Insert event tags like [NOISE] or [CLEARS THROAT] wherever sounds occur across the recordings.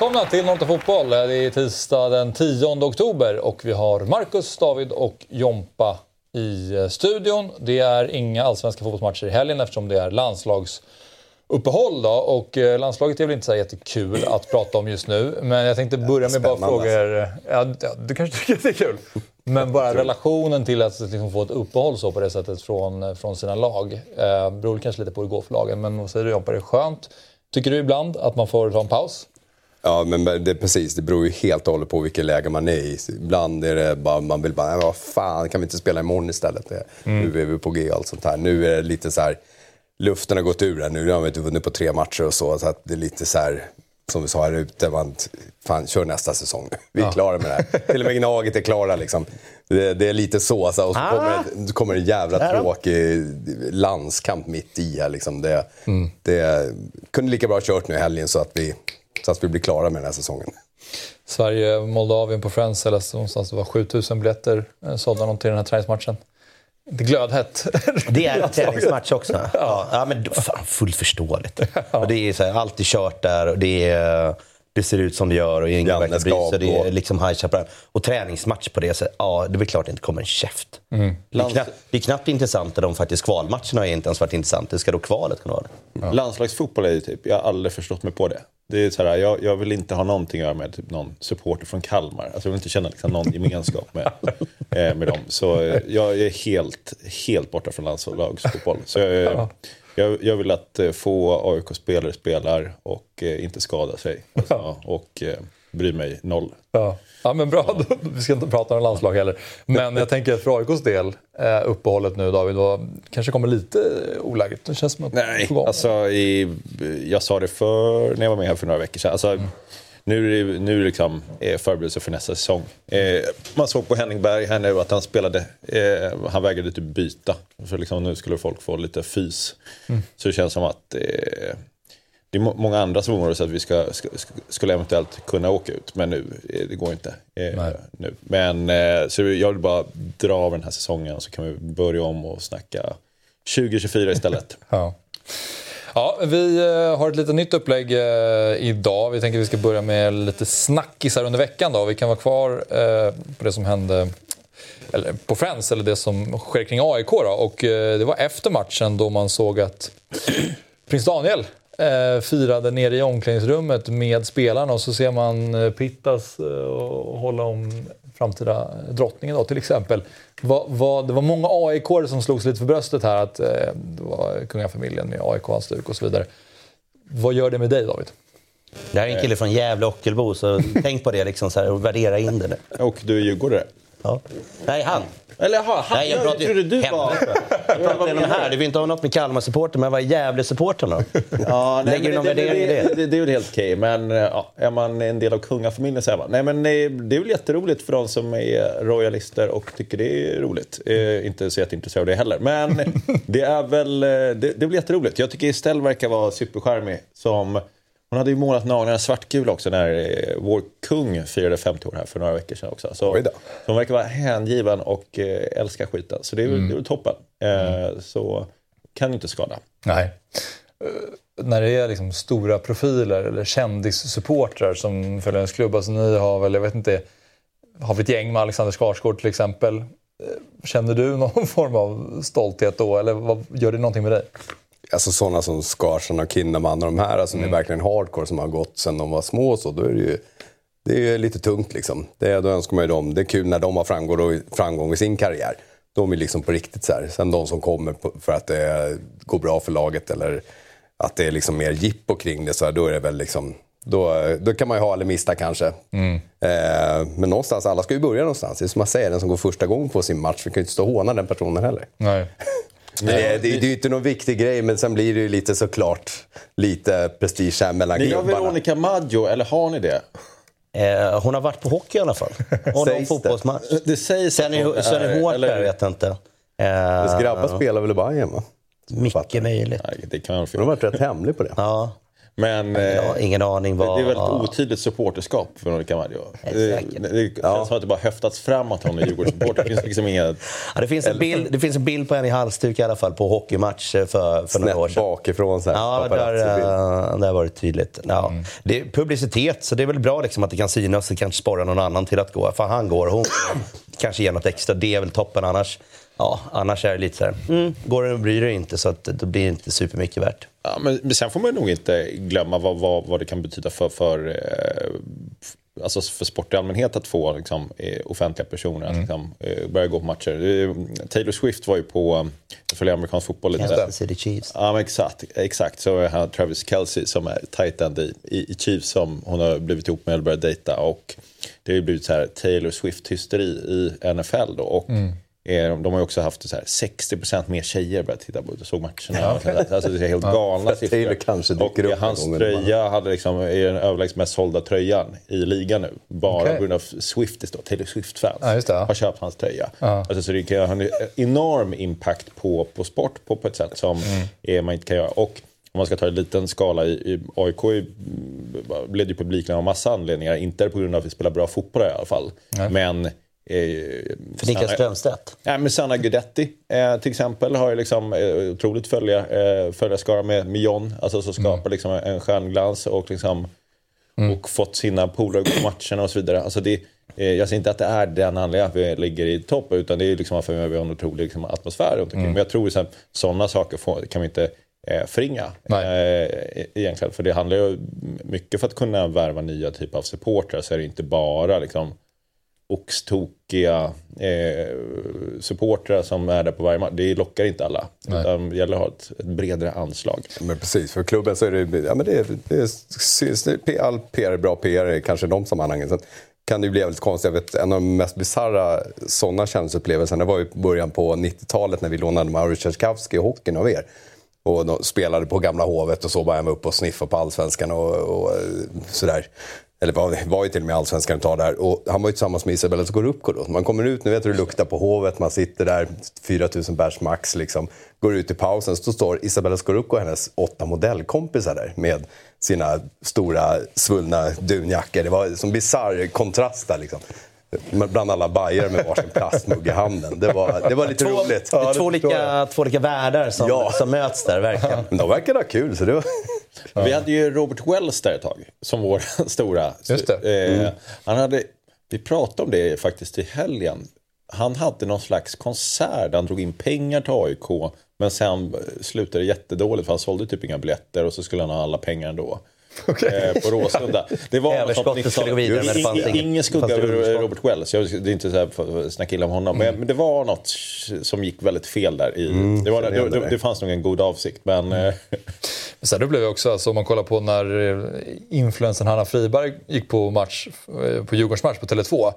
Välkomna till Norrta Fotboll. Det är tisdag den 10 oktober och vi har Marcus, David och Jompa i eh, studion. Det är inga allsvenska fotbollsmatcher i helgen eftersom det är landslagsuppehåll. Då, och eh, landslaget är väl inte så jättekul att prata om just nu. Men jag tänkte börja med bara frågor... Ja, du kanske tycker att det är kul? Men bara relationen till att liksom få ett uppehåll så på det sättet från, från sina lag. Eh, beror kanske lite på hur det går för lagen. Men vad säger du Jompa, är det skönt? Tycker du ibland att man får ta en paus? Ja, men det, precis. Det beror ju helt och hållet på vilket läge man är i. Ibland är det bara, man vill bara, vad fan, kan vi inte spela imorgon istället? Mm. Nu är vi på G och allt sånt här. Nu är det lite så här, luften har gått ur här. Nu har vi inte vunnit på tre matcher och så. Så att det är lite så här, som vi sa här ute, man, fan, kör nästa säsong nu. Vi är ja. klara med det här. Till och med Gnaget är klara liksom. Det, det, är lite så. så och så ah. kommer, det, kommer en jävla tråkig landskamp mitt i här. Liksom. Det, mm. det kunde lika bra ha kört nu i helgen så att vi, så att vi blir klara med den här säsongen. Sverige-Moldavien på Friends, eller någonstans det var 7000 biljetter eh, sålda till den här träningsmatchen. Inte glödhett. [LAUGHS] Det är en träningsmatch också. Ja, ja men fan, fullt förståeligt. [LAUGHS] Ja. Och det är så här, alltid kört där och det är det ser ut som det gör och ingen verkar bry sig. Det är liksom High Chaparral. Och träningsmatch på det sättet, ja det är väl klart det inte kommer en käft. Mm. Det, är knappt, det är knappt intressant och de faktiskt kvalmatcherna har inte ens varit intressant. Det ska då kvalet kunna vara det. Ja. Landslagsfotboll är ju typ, jag har aldrig förstått mig på det. Det är så här, jag, jag, vill inte ha någonting att göra med typ någon supporter från Kalmar. Alltså jag vill inte känna liksom någon gemenskap med, [LAUGHS] eh, med dem. Så eh, jag är helt, helt borta från landslagsfotboll. Så ja. Jag, jag vill att eh, få AIK-spelare spelar och eh, inte skadar sig. Alltså, och eh, bryr mig noll. Ja. ja, men bra. [LAUGHS] Vi ska inte prata om landslag heller. Men jag tänker för AIKs del, eh, uppehållet nu David, var, kanske kommer lite olägligt. Det känns som att Nej, alltså i, jag sa det för, när jag var med här för några veckor sedan. Alltså, mm nu är nu är liksom, eh, förberedelse för nästa säsong. Eh, man såg på Henning Berg här nu att han spelade, eh, han vägrade typ byta. För liksom, nu skulle folk få lite fys. Mm. Så det känns som att eh, det är många andra som oroar sig att vi ska, ska, skulle eventuellt kunna åka ut. Men nu, eh, det går inte. Eh, nu. Men så jag vill bara dra av den här säsongen så kan vi börja om och snacka 2024 istället. [LAUGHS] ja. Ja, vi eh, har ett lite nytt upplägg eh, idag. Vi tänker att vi ska börja med lite snackisar under veckan. Då. Vi kan vara kvar eh, på det som hände eller på Friends, eller det som sker kring AIK. Då. Och det var efter matchen då man såg att [CLEARS THROAT] prins Daniel firade nere i omklädningsrummet med spelarna och så ser man Pittas hålla om framtida drottningen då, till exempel. Var, var, det var många aik som slogs lite för bröstet här, att eh, det var kungafamiljen med AIK-halsduk och så vidare. Vad gör det med dig David? Det här är en kille från Gävle Ockelbo, så tänk på det liksom, så här, och värdera in det. Nu. Och du är djurgårdare? Ja. Nej, han. Eller jaha, han, Nej, jag, jag trodde du var... Jag pratade om det här. Det vill inte ha något med Kalmar-supporter, men vad är Gävle-supporterna? Ja, Lägger du någon det, värdering i det? Det, det är väl helt okej, men ja, är man en del av kungafamiljen så är man. Nej, men det är väl jätteroligt för de som är royalister och tycker det är roligt. Eh, inte så jätteintresserad av det heller, men [LAUGHS] det är väl det, det blir jätteroligt. Jag tycker Estelle verkar vara supercharmig som hon hade ju målat naglarna svartgula också när eh, vår kung firade 50 år här för några veckor sedan också. Så, så hon verkar vara hängiven och eh, älskar skiten. Så det är, mm. det är toppen. Mm. Så kan inte skada. Nej. När det är liksom stora profiler eller kändissupportrar som följer ens klubb, alltså ni har väl, jag vet inte, har vi ett gäng med Alexander Skarsgård till exempel. Känner du någon [LAUGHS] form av stolthet då eller vad, gör det någonting med dig? Alltså sådana som Skarsson och Kinnaman och de här alltså, som mm. är verkligen hardcore som har gått sedan de var små så, då är det ju det är lite tungt liksom. Det, då önskar man ju dem, det är kul när de har framgång, och, framgång i sin karriär. De är liksom på riktigt så här. Sen de som kommer för att det går bra för laget eller att det är liksom mer jippo kring det, så här, då är det väl liksom då, då kan man ju ha eller mista kanske. Mm. Eh, men någonstans, alla ska ju börja någonstans. Det är som man säger, den som går första gången på sin match, vi kan ju inte stå och håna den personen heller. Nej. [LAUGHS] Det, det, det, är ju inte någon viktig grej, men sen blir det ju lite såklart lite prestige här mellan Ni har Veronica Maggio, eller har ni det? Eh, hon har varit på hockey i alla fall. [LAUGHS] Och någon fotbollsmatch. Det sägs sen är, sen är hårt där, vet jag inte. Eh, Dess grabbar spelar väl i Bayern va? Mycket möjligt. Nej, det kan Hon har varit rätt hemlig på det. Ja. Men ja, eh, ingen aning vad... det är väldigt otydligt supporterskap för Veronica Maggio. Det, det, det känns Ja. som att det bara höftats fram att hon är Djurgårdssupporter. Det finns liksom inga... Ja, det, finns en bild, det finns en bild på henne i halsduk i alla fall på hockeymatch för, för några år Snett sedan. bakifrån så här. Ja, där, eh, där var det tydligt. Ja. Det är publicitet, så det är väl bra liksom att det kan synas och kanske sporra någon annan till att gå. Fan, han går, hon [SNIFFS] kanske ger något extra. Det är väl toppen annars. Ja, annars är det lite så här, mm, går det och bryr dig inte så att det blir inte supermycket värt. Ja, men, men sen får man nog inte glömma vad, vad, vad det kan betyda för, för, eh, alltså för sport i allmänhet att få liksom, eh, offentliga personer att liksom, eh, börja gå på matcher. Taylor Swift var ju på, jag följer amerikansk fotboll lite. Kansas City Chiefs. Ja, men exakt. exakt. Så han Travis Kelce som är tight end i, i, Chiefs som hon har blivit ihop med och börjat dejta. Och det har ju blivit så här Taylor Swift-hysteri i NFL då. Och eh, de har ju också haft så här 60% mer tjejer börjat titta på såg matcherna. Alltså det är helt galna siffror. Kanske dyker och upp hans tröja hade liksom, är den överlägset mest sålda tröjan i ligan nu. Bara Okej. på grund av Swifties då, Taylor Swift-fans Ja, det. har köpt hans tröja. Alltså, så det kan ha en enorm impact på, på sport på, på ett sätt som eh, man inte kan göra. Och om man ska ta en liten skala, i, i AIK i- blev ju publiken av massa anledningar. Inte på grund av att vi spelar bra fotboll i alla fall. Men... Eh, För Niklas Strömstedt. Ja, men Sanna Guidetti eh, till exempel har ju liksom eh, otroligt följa, eh, följarskara med, med John. Alltså som skapar liksom en stjärnglans och liksom och fått sina polare gå på matcherna och så vidare. Alltså det, eh, jag säger inte att det är den anledningen att vi ligger i topp utan det är liksom att vi har en otrolig liksom, atmosfär runt omkring. Men jag tror att sådana saker får, kan vi inte eh, förringa Nej. eh, egentligen. För det handlar ju mycket för att kunna värva nya typer av supportrar så är det inte bara liksom oxtokiga eh, supportrar som är där på varje match. Det lockar inte alla. Utan det gäller att ha ett, ett bredare anslag. Men precis, för klubben så är det, ja, men det, det det all PR är bra PR i kanske de sammanhangen. Sen kan det bli väldigt konstigt. Vet, en av de mest bisarra sådana känsloupplevelserna var på början på 90-talet när vi lånade Mauro Tchaikovsky i hockeyn av er. Och de spelade på Gamla Hovet och så var jag upp och sniffade på Allsvenskan och, och eh, sådär. Eller var, var ju till och med Allsvenskan ett tag där. Och han var ju tillsammans med Isabella Scorupco då. Man kommer ut, nu vet du hur det luktar på Hovet, man sitter där, 4000 bärs max liksom. Går ut i pausen, så står Isabella Scorupco och hennes åtta modellkompisar där med sina stora svullna dunjackor. Det var som bisarr kontrast där liksom. Bland alla bajare med varsin plastmugg i handen. Det var, det var lite Två, roligt. Ja, två, det förstår olika, två olika världar som, Ja. som möts där, verkligen. Men de verkade ha kul, så det var... Vi hade ju Robert Wells där ett tag, som vår [LAUGHS] stora. Just det. Eh, han hade, vi pratade om det faktiskt i helgen. Han hade någon slags konsert där han drog in pengar till AIK. Men sen slutade det jättedåligt för han sålde typ inga biljetter och så skulle han ha alla pengar ändå. Eh, på Råsunda. Det var något Överskottet sånt skulle gå vidare, men det fanns ingen, skugga det över? Robert Wells. Jag, det är inte så här för att snacka illa om honom. Men, men det var något som gick väldigt fel där. I, det, var, det, det. det fanns nog en god avsikt. Men eh, [LAUGHS] Sen upplevde jag också, alltså, om man kollar på när eh, influensen Hanna Friberg gick på match, på Djurgårdens match på Tele2.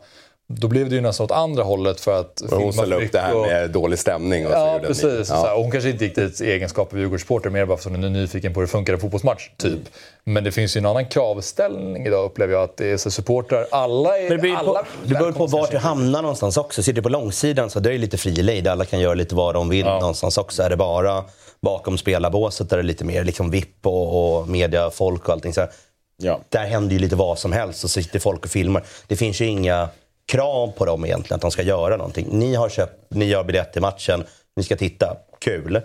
Då blev det ju nästan åt andra hållet för att Hon filma ställde upp det här och- med dålig stämning. Och så Ja, gjorde precis. ni- Så här, hon kanske inte gick dit i egenskap av Djurgårdssupporter, mer bara för att hon är nyfiken på hur det funkar en fotbollsmatch. Typ. Men det finns ju en annan kravställning idag upplever jag. Att det är så supportrar, alla är... Men det beror ju på, alla det beror på vart du hamnar någonstans också. Sitter du på långsidan så det är det lite fri lejd. Alla kan göra lite vad de vill någonstans också. Är det bara bakom spelarbåset där det är lite mer liksom VIP och, och mediafolk och allting. Så här, ja. där händer ju lite vad som helst och så sitter folk och filmar. Det finns ju inga krav på dem egentligen att de ska göra någonting. Ni har köpt, ni gör biljett till matchen, ni ska titta. Kul.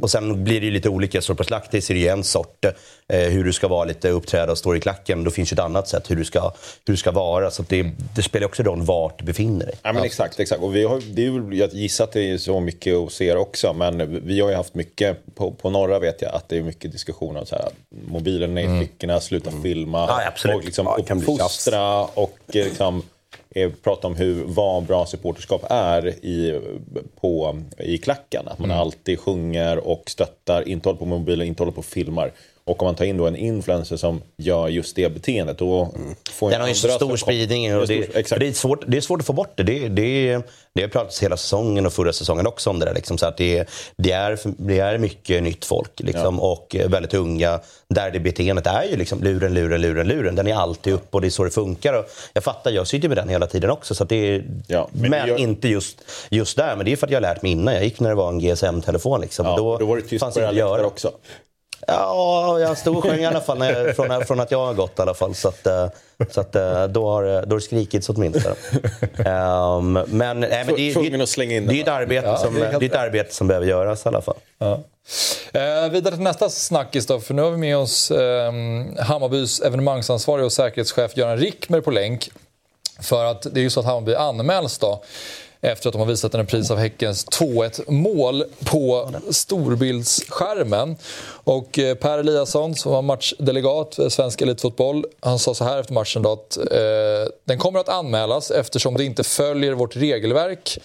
Och sen blir det ju lite olika. Så på Slaktis är det ju en sort. Eh, hur du ska vara lite uppträda och stå i klacken. Då finns ju ett annat sätt hur du ska, hur du ska vara. Så att det, det spelar också roll vart du befinner dig. Ja, men exakt, exakt. Och vi har, det är jag gissar att det är så mycket hos er också, men vi har ju haft mycket, på, på norra vet jag att det är mycket diskussioner om så här, mobilen ner i fickorna, sluta filma, Ja, absolut. och liksom Ja, det kan bli uppfostra och eh, liksom, eh, prata om hur, vad bra supporterskap är i, på, i klacken. Att man alltid sjunger och stöttar, inte håller på mobilen, inte håller på och filmar. Och om man tar in då en influencer som gör just det beteendet, då får Den har ju så stor spridning. Och Det är det, är svårt, det är svårt att få bort det. Det, det, det har pratats hela säsongen och förra säsongen också om det där. Liksom, så att det, det, är, det är mycket nytt folk liksom, och väldigt unga. Där det beteendet är ju liksom luren, luren, luren, luren. Den är alltid upp och det är så det funkar. Och jag fattar, jag sitter med den hela tiden också. Så det är, Ja, men men gör- inte just, just där. Men det är för att jag har lärt mig innan. Jag gick när det var en GSM-telefon. Liksom, Ja, då, då var det tyst fanns på inte göra. också. Ja, jag storsjöng i alla fall när, från, från att jag har gått i alla fall. Så, att, eh, så att, eh, då har då har det skrikits åtminstone. um, men, nej, men det, det, det, det är ett arbete, ja, som, det är ett arbete som behöver göras i alla fall. Ja. Eh, vidare till nästa snackis då, för nu har vi med oss eh, Hammarbys evenemangsansvarig och säkerhetschef Göran Rickmer på länk. För att det är ju så att Hammarby anmäls då efter att de har visat en repris av Häckens 2-1 mål på storbildsskärmen. Och eh, Per Eliasson, som var matchdelegat för svensk elitfotboll, han sa så här efter matchen då att eh, den kommer att anmälas eftersom det inte följer vårt regelverk.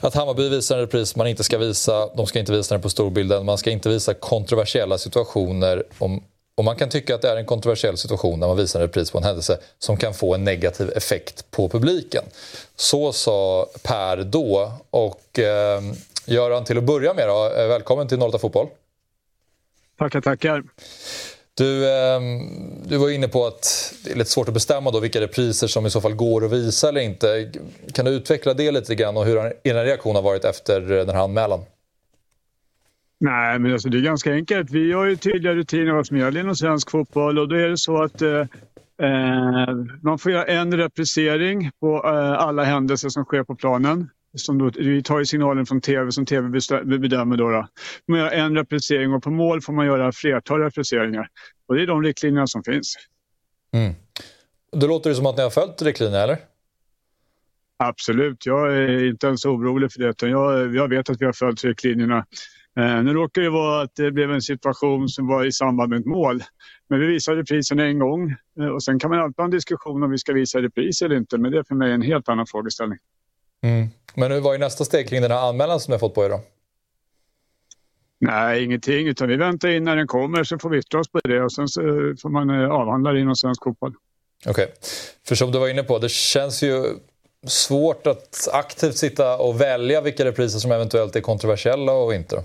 Att Hammarby visar en repris man inte ska visa, de ska inte visa den på storbilden, man ska inte visa kontroversiella situationer om och man kan tycka att det är en kontroversiell situation när man visar en repris på en händelse som kan få en negativ effekt på publiken. Så sa Per då. Och eh, Göran, till att börja med då, eh, välkommen till 08 Fotboll. Tackar, tackar. Du, eh, du var inne på att det är lite svårt att bestämma då vilka repriser som i så fall går att visa eller inte. Kan du utveckla det lite grann och hur din reaktion har varit efter den här anmälan? Nej, men alltså det är ganska enkelt. Vi har ju tydliga rutiner vad som gäller inom svensk fotboll och då är det så att eh, eh man får göra en reprisering på eh, alla händelser som sker på planen. Som då, vi tar ju signalen från tv som tv bedömer. Då, då. Man gör en reprisering och på mål får man göra flertal repriseringar. Och det är de riktlinjerna som finns. Mm. Då låter det som att ni har följt riktlinjerna, eller? Absolut, jag är inte ens orolig för det. Utan jag, jag vet att vi har följt riktlinjerna. Eh, nu råkar det vara att det blev en situation som var i samband med ett mål. Men vi visade reprisen en gång eh, och sen kan man alltid ha en diskussion om vi ska visa repris eller inte. Men det är för mig en helt annan frågeställning. Mm. Men var ju nästa steg kring den här anmälan som ni har fått på er då? Nej, ingenting. Utan vi väntar in när den kommer så får vi yttra oss på det och sen så får man eh, avhandla det inom svensk fotboll. Okej. Okay. För som du var inne på, det känns ju svårt att aktivt sitta och välja vilka repriser som eventuellt är kontroversiella och inte.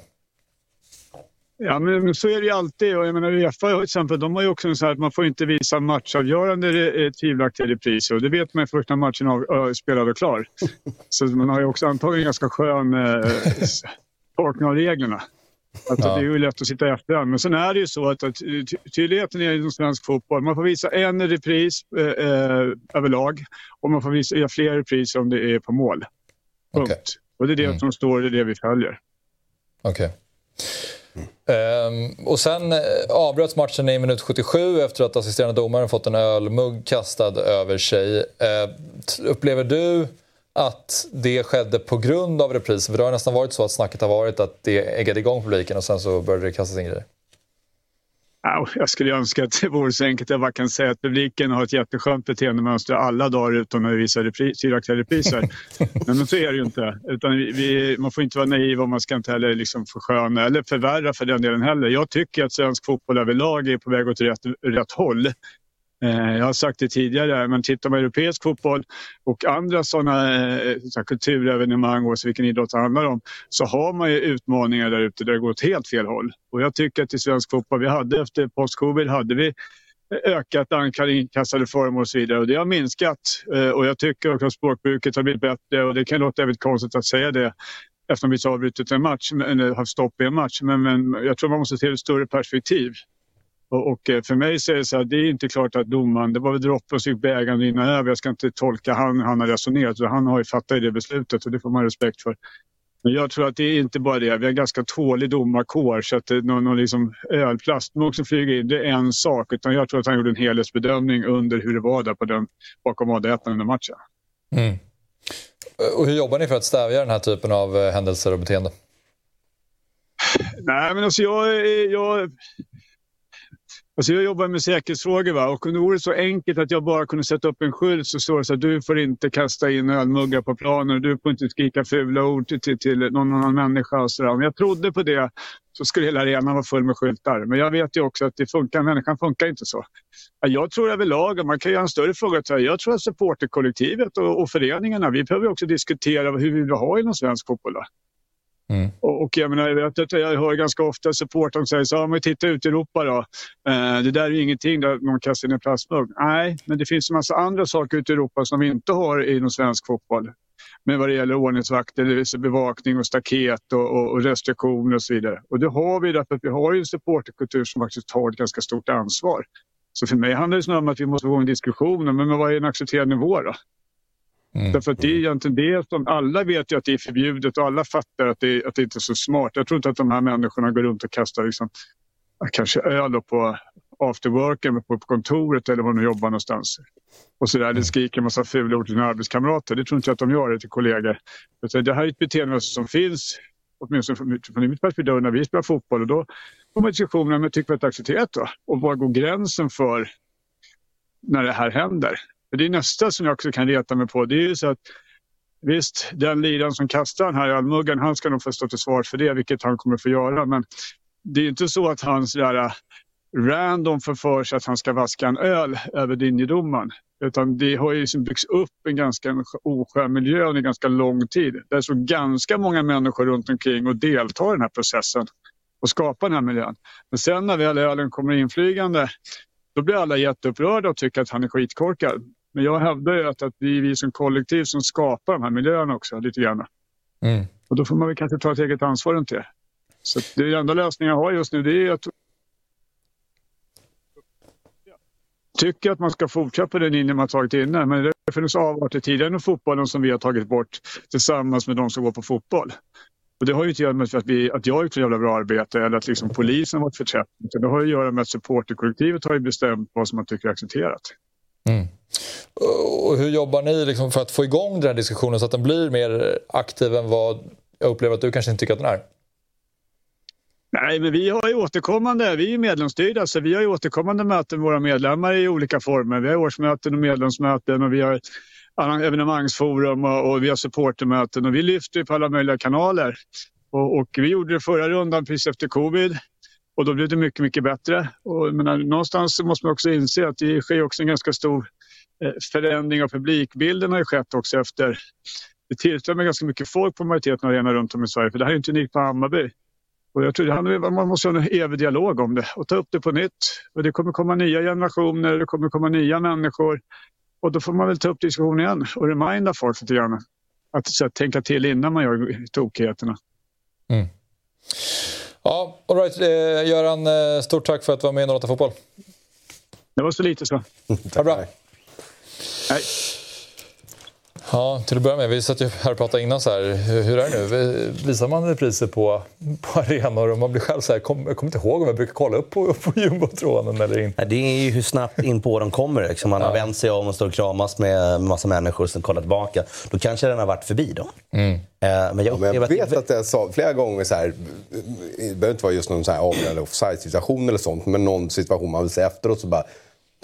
Ja, men så är det ju alltid. Och jag menar, Uefa till exempel, de har ju också så här att man får inte visa matchavgörande eh, tvivelaktiga repriser. Och det vet man först när matchen är spelad och klar. [LAUGHS] så man har ju också antagligen ganska skön eh, tolkning av reglerna. Alltså, ja. Det är ju lätt att sitta i efterhand. Men sen är det ju så att, att tydligheten är inom svensk fotboll. Man får visa en repris eh, eh, överlag och man får visa fler repriser om det är på mål. Punkt. Okay. Och det är det mm. som står, det är det vi följer. Okej. Okay. Um, och sen eh, avbröts matchen i minut 77 efter att assisterande domaren fått en ölmugg kastad över sig. Uh, upplever du att det skedde på grund av reprisen? För det har nästan varit så att snacket har varit att det äggade igång publiken och sen så började det kastas in grejer. Jag skulle önska att det vore så enkelt. Jag bara kan säga att publiken har ett jätteskönt beteendemönster alla dagar utom när vi visar repris, tillräckliga repriser. [LAUGHS] Men så är det ju inte. Utan vi, man får inte vara naiv och man ska inte heller liksom försköna eller förvärra för den delen heller. Jag tycker att svensk fotboll överlag är på väg åt rätt, rätt håll. Eh, jag har sagt det tidigare, men tittar man europeisk fotboll och andra sådana eh, så kulturevenemang, oavsett vilken idrott det handlar om, så har man ju utmaningar där ute där det går åt helt fel håll. Och jag tycker att i svensk fotboll, vi hade efter post-covid hade vi eh, ökat antal inkastade föremål och så vidare och det har minskat. Och jag tycker också att språkbruket har blivit bättre och det kan låta väldigt konstigt att säga det eftersom vi har avbrutit en match, eller haft stopp i en match. Men, men jag tror man måste se ett större perspektiv. Och, eh, för mig så är det så här, det är inte klart att domaren, det var väl droppen som gick bägaren rinna över. Jag ska inte tolka han, han har resonerat. Han har ju fattat det beslutet och det får man respekt för. Men jag tror att det är inte bara det. Vi har ganska tålig domarkår så att någon, någon liksom ölplastmugg som flyger in, det är en sak. Utan jag tror att han gjorde en helhetsbedömning under hur det var där på den, bakom AD1 under matchen. Mm. Och hur jobbar ni för att stävja den här typen av eh, händelser och beteende? Nej, men alltså jag, jag Alltså jag jobbar med säkerhetsfrågor va? och om det vore så enkelt att jag bara kunde sätta upp en skylt så står det så att du får inte kasta in ölmuggar på planen och du får inte skrika fula ord till, till, till någon annan människa. Och så där. Om jag trodde på det så skulle hela arenan vara full med skyltar. Men jag vet ju också att det funkar, människan funkar inte så. Jag tror överlag, man kan göra en större fråga, jag tror att supporterkollektivet och, och föreningarna, vi behöver också diskutera hur vi vill ha inom svensk fotboll. Mm. Och, jag, menar, jag, vet, jag hör ganska ofta supportrar säga så men titta ut i Europa då. Eh, det där är ingenting där någon kastar in en plastmugg. Nej, men det finns en massa andra saker ute i Europa som vi inte har inom svensk fotboll. Men vad det gäller ordningsvakter, bevakning och staket och, och, och, restriktioner och så vidare. Och det har vi därför att vi har ju en supporterkultur som faktiskt tar ett ganska stort ansvar. Så för mig handlar det snarare om att vi måste få en diskussion men vad är en accepterad nivå då? Mm. Därför att det är egentligen det som alla vet ju att det är förbjudet och alla fattar att det, att det inte är så smart. Jag tror inte att de här människorna går runt och kastar liksom, kanske öl på afterworken på kontoret eller var de jobbar någonstans. Och så där, det mm. skriker en massa fula ord till sina arbetskamrater. Det tror inte jag att de gör det till kollegor. Det här är ett beteende som finns, åtminstone från mitt perspektiv, när vi spelar fotboll. Och då får man diskussioner, men tycker vi att det är accepterat då? Och var går gränsen för när det här händer? Men det är nästa som jag också kan reta mig på. Det är ju så att Visst, den liraren som kastar den här ölmuggen, han ska nog få stå till svars för det, vilket han kommer få göra. Men det är inte så att hans där äh, random förför sig att han ska vaska en öl över linjedomaren. Utan det har ju liksom byggts upp en ganska oskön miljö under ganska lång tid. Där så ganska många människor runt omkring och deltar i den här processen och skapar den här miljön. Men sen när väl ölen kommer inflygande då blir alla jätteupprörda och tycker att han är skitkorkad. Men jag hävdar ju att, att det är vi som kollektiv som skapar de här miljöerna också lite grann. Mm. Och då får man väl kanske ta ett eget ansvar runt det. Så det enda lösningen jag har just nu det är att tycker att man ska fortsätta på den linje man tagit innan. Men det funnits avarter tidigare inom fotbollen som vi har tagit bort tillsammans med de som går på fotboll. Och det har ju inte att göra med att, vi, att jag har gjort ett jävla bra arbete eller att liksom polisen har varit förträfflig. Det har att göra med att supporterkollektivet har bestämt vad som man tycker är accepterat. Mm. Och hur jobbar ni liksom för att få igång den här diskussionen så att den blir mer aktiv än vad jag upplever att du kanske inte tycker att den är? Nej, men vi har ju återkommande, vi är medlemsstyrda, så vi har ju återkommande möten med våra medlemmar i olika former. Vi har årsmöten och medlemsmöten och vi har evenemangsforum och, och vi har supportermöten och vi lyfter på alla möjliga kanaler. Och, och, vi gjorde det förra rundan precis efter covid och då blev det mycket, mycket bättre. Och, menar, någonstans måste man också inse att det sker också en ganska stor förändring av publikbilden har ju skett också efter det tillströmmar ganska mycket folk på majoriteten av arenor runt om i Sverige. För det här är inte unikt på Hammarby. Och jag tror att man måste ha en evig dialog om det och ta upp det på nytt. Och det kommer komma nya generationer, det kommer komma nya människor. Och då får man väl ta upp diskussionen igen och reminda folk lite grann. Att så, tänka till innan man gör tokigheterna. Mm. Ja, all right. Eh, Göran, eh, stort tack för att du var med i 08 Fotboll. Det var så lite så. Ha bra. Hej. Ja, till att börja med, vi satt ju här och pratade innan så här, hur, är det nu? Visar man repriser på, på arenor och man blir själv så här, kom, jag kommer inte ihåg om jag brukar kolla upp på, på jumbotronen eller inte. Det är ju hur snabbt in på de kommer. Liksom. Man har ja. vänt sig om och står och kramas med en massa människor och sen kollar tillbaka. Då kanske den har varit förbi dem. Mm. Eh, men jag, ja, men jag vet att jag sa flera gånger så här, det behöver inte vara just någon avgörande offside-situation eller sånt, men någon situation man vill se efteråt så bara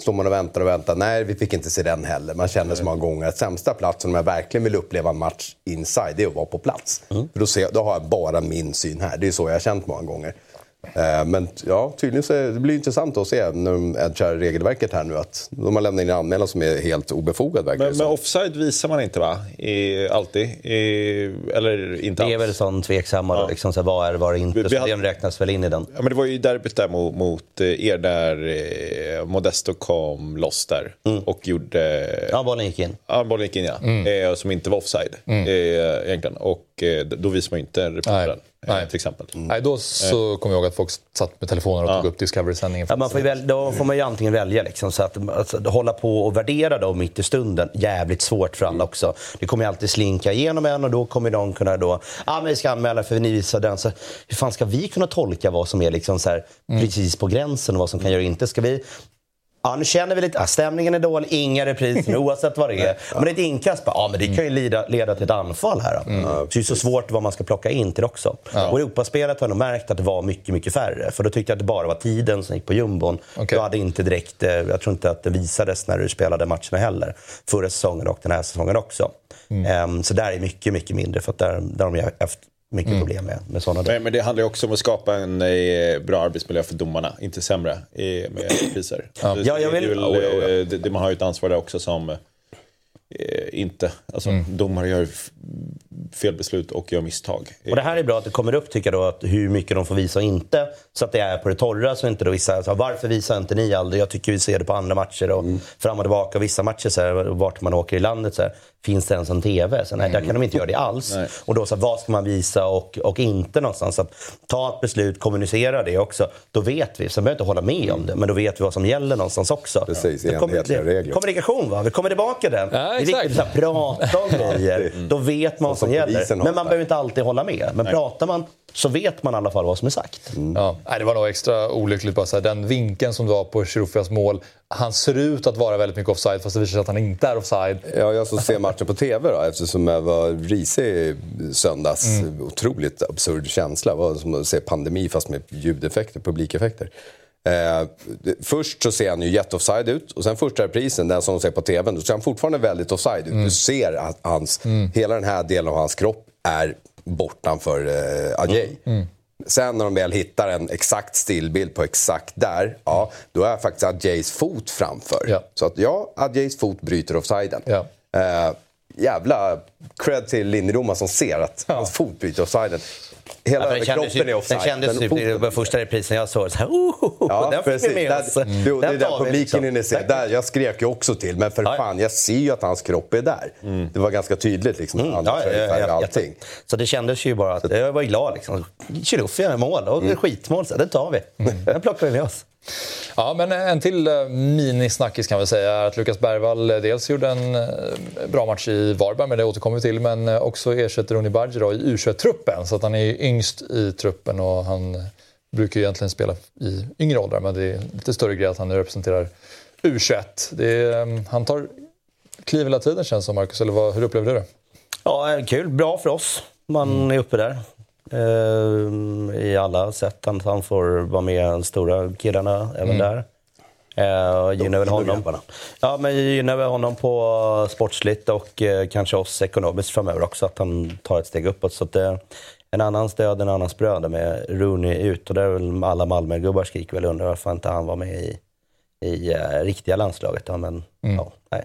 står man och väntar och väntar. Nej, vi fick inte se den heller. Man känner så många gånger att sämsta platsen om jag verkligen vill uppleva en match inside, det är att vara på plats. Mm. För då, ser, då har jag bara min syn här. Det är så jag har känt många gånger. Eh, men ja, tydligen så det blir intressant att se när de edgar regelverket här nu att de har lämnat in en anmälan som är helt obefogad. Men, men offside visar man inte va? I, alltid? I, eller inte Det är väl sån tveksamma ja. liksom, så vad är det, vad är det inte? Vi, vi så den räknas väl in i den. Ja, men det var ju derbyt där mot, mot eh, er där eh, Modesto kom loss där mm. och gjorde... Ja, bollen gick in. Ja, bollen gick in ja. Mm. Eh, som inte var offside mm. eh, egentligen. Och eh, då visar man ju inte reprisen. Nej. till exempel. Mm. Nej, då så kommer jag ihåg att folk satt med telefonen och ja. tog upp Discovery-sändningen. Ja, man får väl, då får man ju antingen välja. Liksom, så att, alltså, hålla på och värdera dem mitt i stunden, jävligt svårt för alla också. Det kommer ju alltid slinka igenom en och då kommer de kunna då, ja ah, men vi ska anmäla för ni visar den. Så, hur fan ska vi kunna tolka vad som är liksom så här, mm. precis på gränsen och vad som kan göra och inte? Ska vi Ja, nu känner vi lite, ja, stämningen är dålig, inga repriser oavsett vad det är. [LAUGHS] Men ett inkast, ja men det kan ju leda, leda till ett anfall här. Mm. Så det är så svårt vad man ska plocka in till också. Ja. Och Europaspelet har jag nog märkt att det var mycket, mycket färre. För då tyckte jag att det bara var tiden som gick på jumbon. Okay. Du hade inte direkt, eh, jag tror inte att det visades när du spelade matcherna heller. Förra säsongen och den här säsongen också. Mm. Um, så där är mycket, mycket mindre. För att där, där de haft mycket mm. problem med, med sådana men, men det handlar ju också om att skapa en eh, bra arbetsmiljö för domarna, inte sämre eh, med priser. ja. Det, ja, jag vill... det, oh, oh, oh. Det, det, man har ju ett ansvar där också som eh, inte... Alltså, mm. Domare gör fel beslut och gör misstag. Och det här är bra att det kommer upp tycker jag då, att hur mycket de får visa och inte. Så att det är på det torra så inte då vissa så varför visar inte ni aldrig? Jag tycker vi ser det på andra matcher och mm. fram och tillbaka. Vissa matcher så här, vart man åker i landet så här, finns det ens en TV? Så, nej, mm. där kan de inte göra det alls. Nej. Och då så vad ska man visa och, och inte någonstans? Så att, ta ett beslut, kommunicera det också. Då vet vi. Sen behöver vi inte hålla med om det, men då vet vi vad som gäller någonstans också. Precis, enhetliga regler. Kommunikation va? Vi kommer tillbaka till den. Ja, det är viktigt att prata om [LAUGHS] grejer. Då vet man vad som gäller. Men man behöver inte alltid hålla med. Men Nej. pratar man så vet man i alla fall vad som är sagt. Mm. Ja, det var nog extra olyckligt. Bara så här, den vinkeln som du har på Chirufias mål. Han ser ut att vara väldigt mycket offside fast det visar sig att han inte är offside. Ja, jag som ser matchen på TV då, eftersom jag var risig i söndags. Mm. Otroligt absurd känsla. Det var som att se pandemi fast med ljudeffekter, publikeffekter. Eh, först så ser han ju jätteoffside ut och sen första reprisen, den som de ser på TVn, då ser han fortfarande väldigt offside ut. Mm. Du ser att hans, mm. hela den här delen av hans kropp är bortanför eh, Adjei. Mm. Sen när de väl hittar en exakt stillbild på exakt där, ja, då är faktiskt Adjeis fot framför. Ja. Så att ja, Adjeis fot bryter offsiden. Ja. Eh, jävla cred till linjedomaren som ser att hans fot bryter offsiden. Hela ja, kroppen ju, är offside. Den kändes typ i den första reprisen jag såg. Så här, oh, ja, den precis. fick vi med oss. Mm. Det är där publiken liksom. ser. Där, jag skrek ju också till, men för ja, fan, jag ser ju att hans kropp är där. Mm. Det var ganska tydligt. Liksom, mm. ja, ja, ja, allting. Så det kändes ju bara att jag var glad. Liksom. Chilufya med mål och mm. skitmål, så det tar vi. Mm. Den plockar vi med oss. Ja, men en till eh, minisnackis kan vi säga är att Lukas Bergvall eh, dels gjorde en eh, bra match i Varberg, men det återkommer vi till, men också ersätter Ronny Badger i U21-truppen. Så att han är yngst i truppen och han brukar ju egentligen spela i yngre åldrar, men det är lite större grej att han nu representerar U21. Är, han tar kliv hela tiden känns som, Marcus, eller vad, hur upplever du det? Ja, kul. Bra för oss. Man mm. är uppe där. Eh, i alla sätt. Han får vara med de stora killarna även mm. där. Eh, gynnar väl honom. Ja, men gynnar väl honom på sportsligt och eh, kanske oss ekonomiskt framöver också, att han tar ett steg uppåt. Så att, eh, en annans död, en annans bröd med Rooney ut. Och där är väl alla Malmögubbar skriker väl undrar varför inte han var med i, i uh, riktiga landslaget. Ja, men mm. ja, nej.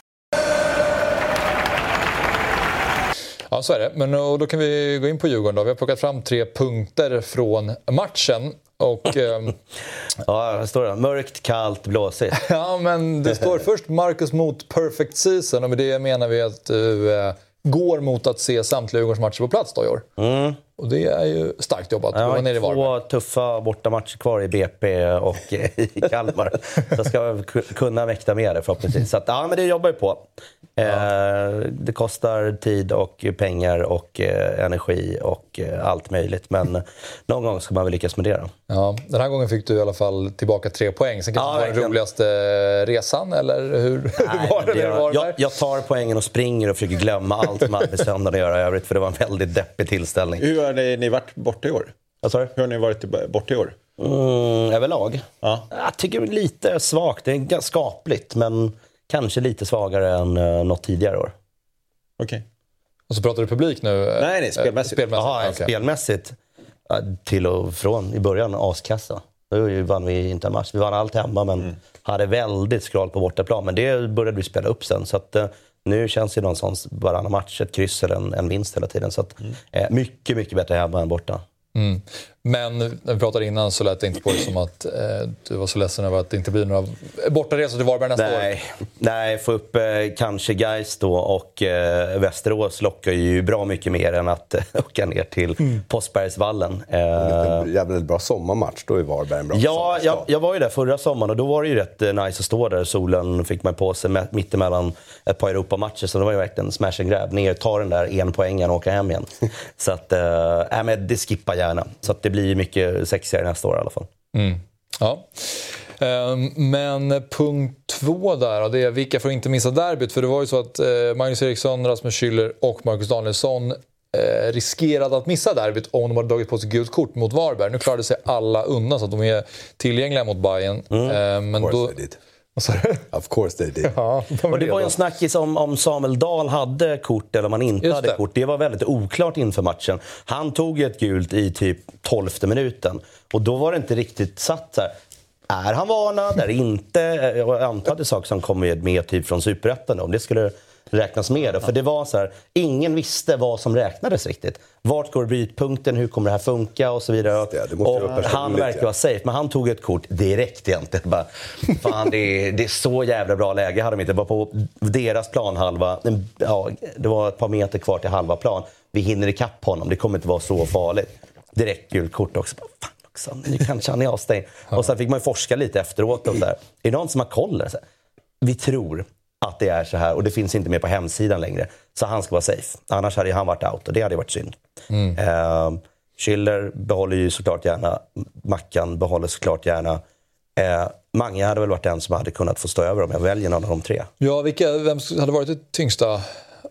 Ja, så är det. Men då kan vi gå in på Djurgården. Då. Vi har plockat fram tre punkter från matchen. Och, ähm... [LAUGHS] ja, vad står det? Mörkt, kallt, blåsigt. [LAUGHS] ja, men det står [LAUGHS] först Marcus mot perfect season och med det menar vi att du äh, går mot att se samtliga Djurgårdens matcher på plats då i år. Mm. Och det är ju starkt jobbat. Ja, ner i två tuffa bortamatcher kvar i BP och [LAUGHS] i Kalmar. så jag ska kunna mäkta med det förhoppningsvis. Så att, ja, men det jobbar jag på. Eh, det kostar tid och pengar och eh, energi och eh, allt möjligt. Men någon gång ska man väl lyckas med det. Då. Ja, den här gången fick du i alla fall tillbaka tre poäng. Sen kanske ja, det var den roligaste resan, eller hur, [LAUGHS] Nej, var det? det var jag, jag, tar poängen och springer och försöker glömma allt som hade med söndagen att göra i övrigt. För det var en väldigt deppig tillställning. Har ni, ni varit borta i år? Vad Hur har ni varit borta i år? Mm, överlag? Ja. Jag tycker lite svagt. Det är ganska skapligt, men Kanske lite svagare än uh, något tidigare år. Okej. Okay. Och så pratar du publik nu? Nej, nej, spelmässigt. spelmässigt. Aha, okay. spelmässigt. Till och från. I början askassa. Då vann vi inte en match. Vi vann allt hemma, men mm. hade väldigt skralt på bortaplan. Men det började vi spela upp sen. Så att, uh, nu känns det någonstans varannan match ett kryss eller en, en vinst hela tiden. Så att, mm. uh, mycket, mycket bättre hemma än borta. Mm. Men när vi pratade innan så lät det inte på det som att eh, du var så ledsen över att det inte blir några bortaresor till Varberg nästa Nej. år. Nej, få upp eh, kanske Gais då och eh, Västerås lockar ju bra mycket mer än att eh, [LAUGHS] åka ner till mm. Påskbergsvallen. Eh, jävligt bra sommarmatch, då är Varberg en bra Ja, jag, jag, var ju där förra sommaren och då var det ju rätt eh, nice att stå där. Solen fick man på sig mittemellan ett par Europamatcher, så det var ju verkligen smash and grab. Ner, ta den där en poängen och åka hem igen. [LAUGHS] så att, eh, äh, men det skippar gärna. Så att det blir mycket sexigare nästa år i alla fall. Mm. Ja. Ehm, men punkt två där, det är vilka får inte missa derbyt? För det var ju så att eh, Magnus Eriksson, Rasmus Schüller och Marcus Danielsson eh, riskerade att missa derbyt om de hade dragit på sig gult kort mot Varberg. Nu klarade sig alla undan så att de är tillgängliga mot Bayern. Mm. Eh, men då... Vad sa du? Of course they did. Ja, de Och det var ju en snackis om, om Samuel Dahl hade kort eller om han inte Just hade det. kort. Det var väldigt oklart inför matchen. Han tog ju ett gult i typ 12 minuten. Och då var det inte riktigt satt så här. Är han varnad? Är det inte? Jag antar det saker som kommer med typ från Superettan. Om det skulle räknas med. Då. För det var så här, ingen visste vad som räknades riktigt. Vart går brytpunkten? Hur kommer det här funka? Och så vidare. det, det och han verkar vara safe, men han tog ett kort direkt egentligen. Bara, fan, det, är, det är så jävla bra läge hade de inte. Det var på deras planhalva. Ja, det var ett par meter kvar till halva plan. Vi hinner ikapp honom, det kommer inte vara så farligt. Direkt gult kort också. Bara, Fan också, nu kanske han är avstängd. Och sen fick man ju forska lite efteråt. Och så där. Är det någon som har koll? här, Vi tror att det är så här och det finns inte med på hemsidan längre. Så han ska vara safe. Annars hade han varit out och det hade varit synd. Eh, Schiller behåller ju såklart gärna. Mackan behåller såklart gärna. Eh, Mange hade väl varit den som hade kunnat få stå över om jag väljer någon av de tre. Ja, vilka, vem hade varit det tyngsta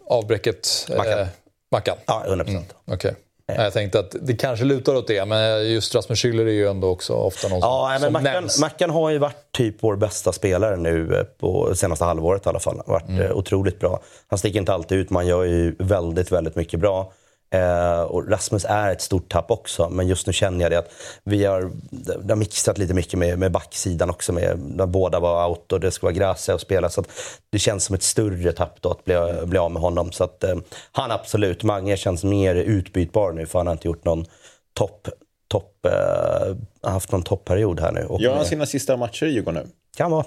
avbräcket? Mackan. Eh, Mackan? Ja, 100 procent. Okej. Nej, Jag tänkte att det kanske lutar åt det, men just Rasmus Schüller är ju ändå också ofta någon som, Ja, nej, men som Mackan, nämns. Mackan har ju varit typ vår bästa spelare nu eh, på senaste halvåret i alla fall. Han har varit Mm. eh, otroligt bra. Han sticker inte alltid ut, man gör ju väldigt, väldigt mycket bra. Eh, och Rasmus är ett stort tapp också, men just nu känner jag det att vi har, det har mixat lite mycket med, med backsidan också, med, när båda var out och det ska vara Gracia och spela. Så att det känns som ett större tapp då att bli, bli av med honom. Så att, eh, han absolut, Mange känns mer utbytbar nu för han har inte gjort någon topp topp, eh, haft någon toppperiod här nu. Och Gör han sina sista matcher i Djurgården nu? kan vara.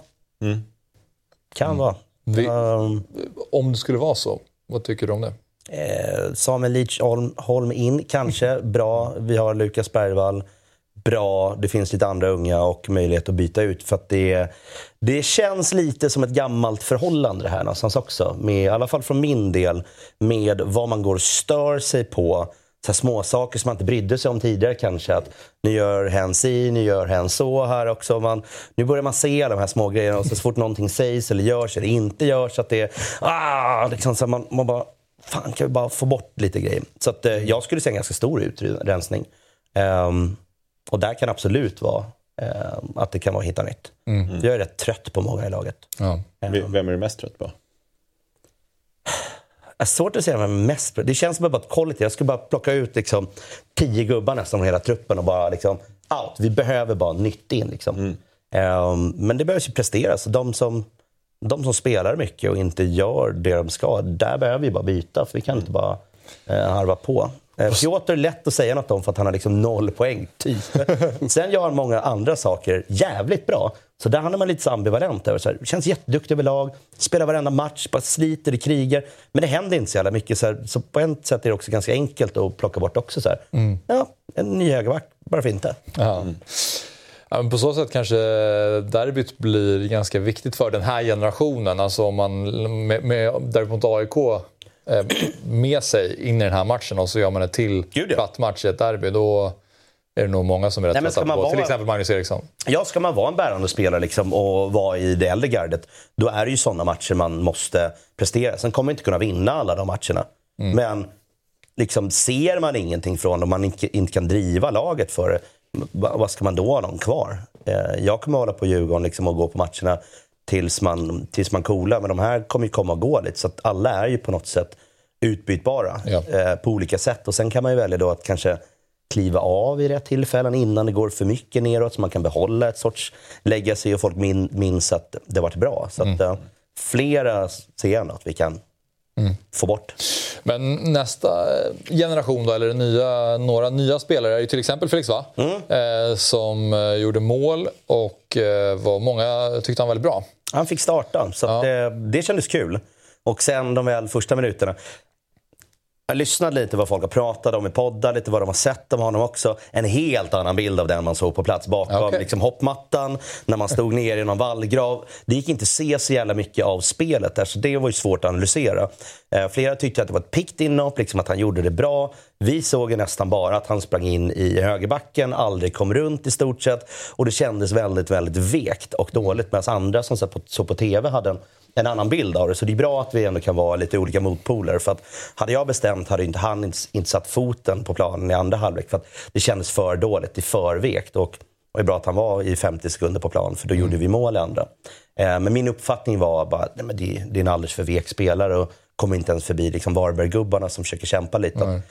Kan vara. Vi- Ehm, Om det skulle vara så, vad tycker du om det? Eh, Samuel Leach Holm, Holm in, kanske. Bra. Vi har Lukas Bergvall. Bra. Det finns lite andra unga och möjlighet att byta ut. För att det, det känns lite som ett gammalt förhållande det här någonstans också. Med, I alla fall från min del. Med vad man går och stör sig på. Så här små saker som man inte brydde sig om tidigare kanske. Att nu gör hen si, nu gör hen så här också. Man, nu börjar man se alla de här små grejerna och så, så fort någonting sägs eller görs eller inte görs. Att det ah, liksom så man, man bara, fan kan vi bara få bort lite grejer. Så att, eh, jag skulle säga en ganska stor utrensning. Ehm, och där kan absolut vara ehm, att det kan vara hitta nytt. Jag är rätt trött på många i laget. Ja. V- Vem är du mest trött på? Det är svårt att säga vem jag är mest Det känns som bara ett kollektiv. Jag skulle bara plocka ut liksom, tio gubbar nästan från hela truppen och bara liksom, out. Vi behöver bara nytt in. Liksom. Ehm, men det behövs ju presteras. De som, de som spelar mycket och inte gör det de ska, där behöver vi bara byta. För vi kan inte bara eh, harva på. Eh, Piotr är lätt att säga något om för att han har liksom noll poäng, typ. [LAUGHS] Sen gör han många andra saker jävligt bra. Så där handlar man lite ambivalent över. Så här, känns jätteduktig överlag, spelar varenda match, bara sliter i kriger. Men det händer inte så jävla mycket. Så, här, så på ett sätt är det också ganska enkelt att plocka bort också. Så här. Ja, en ny högerback, varför inte? Ja. Ja, men på så sätt kanske derbyt blir ganska viktigt för den här generationen. Alltså om man med, med derbyt mot AIK eh, med sig in i den här matchen och så gör man ett till platt match i ett derby. Då är det nog många som är rätt trötta på vara- till exempel Magnus Eriksson. Ja, ska man vara en bärande spelare liksom, och vara i det äldre gardet, då är det ju sådana matcher man måste prestera. Sen kommer man inte kunna vinna alla de matcherna. Men liksom, ser man ingenting från och man inte, inte kan driva laget för det, vad ska man då ha någon kvar? Eh, jag kommer hålla på Djurgården liksom, och gå på matcherna tills man, tills man coolar, men de här kommer ju komma och gå lite. Så att alla är ju på något sätt utbytbara Ja. eh, på olika sätt. Och sen kan man ju välja då att kanske kliva av i rätt tillfällen innan det går för mycket neråt så man kan behålla ett sorts legacy och folk min, minns att det varit bra. Så att, eh, flera ser jag att vi kan få bort. Men nästa generation då, eller nya, några nya spelare är ju till exempel Felix va? Eh, som eh, gjorde mål och eh, var, många tyckte han var väldigt bra. Han fick starta, så Ja. eh, det kändes kul. Och sen de väl första minuterna. Jag lyssnade lite vad folk har pratat om i poddar, lite vad de har sett om honom också. En helt annan bild av den man såg på plats bakom okay. liksom hoppmattan, när man stod ner i någon vallgrav. Det gick inte att se så jävla mycket av spelet där, så det var ju svårt att analysera. Eh, flera tyckte att det var ett pikt inhopp, liksom att han gjorde det bra. Vi såg nästan bara att han sprang in i högerbacken, aldrig kom runt i stort sett. Och det kändes väldigt, väldigt vekt och dåligt. Medan andra som såg på, såg på TV hade en en annan bild av det. Så det är bra att vi ändå kan vara lite olika motpoler. För att hade jag bestämt hade inte han inte, inte satt foten på planen i andra halvlek. För att det kändes för dåligt, det är för vekt. Och det var bra att han var i 50 sekunder på plan, för då mm. gjorde vi mål i andra. Eh, men min uppfattning var bara att det, det är en alldeles för vek spelare. Och kommer inte ens förbi liksom Varberg-gubbarna som försöker kämpa lite. Mm.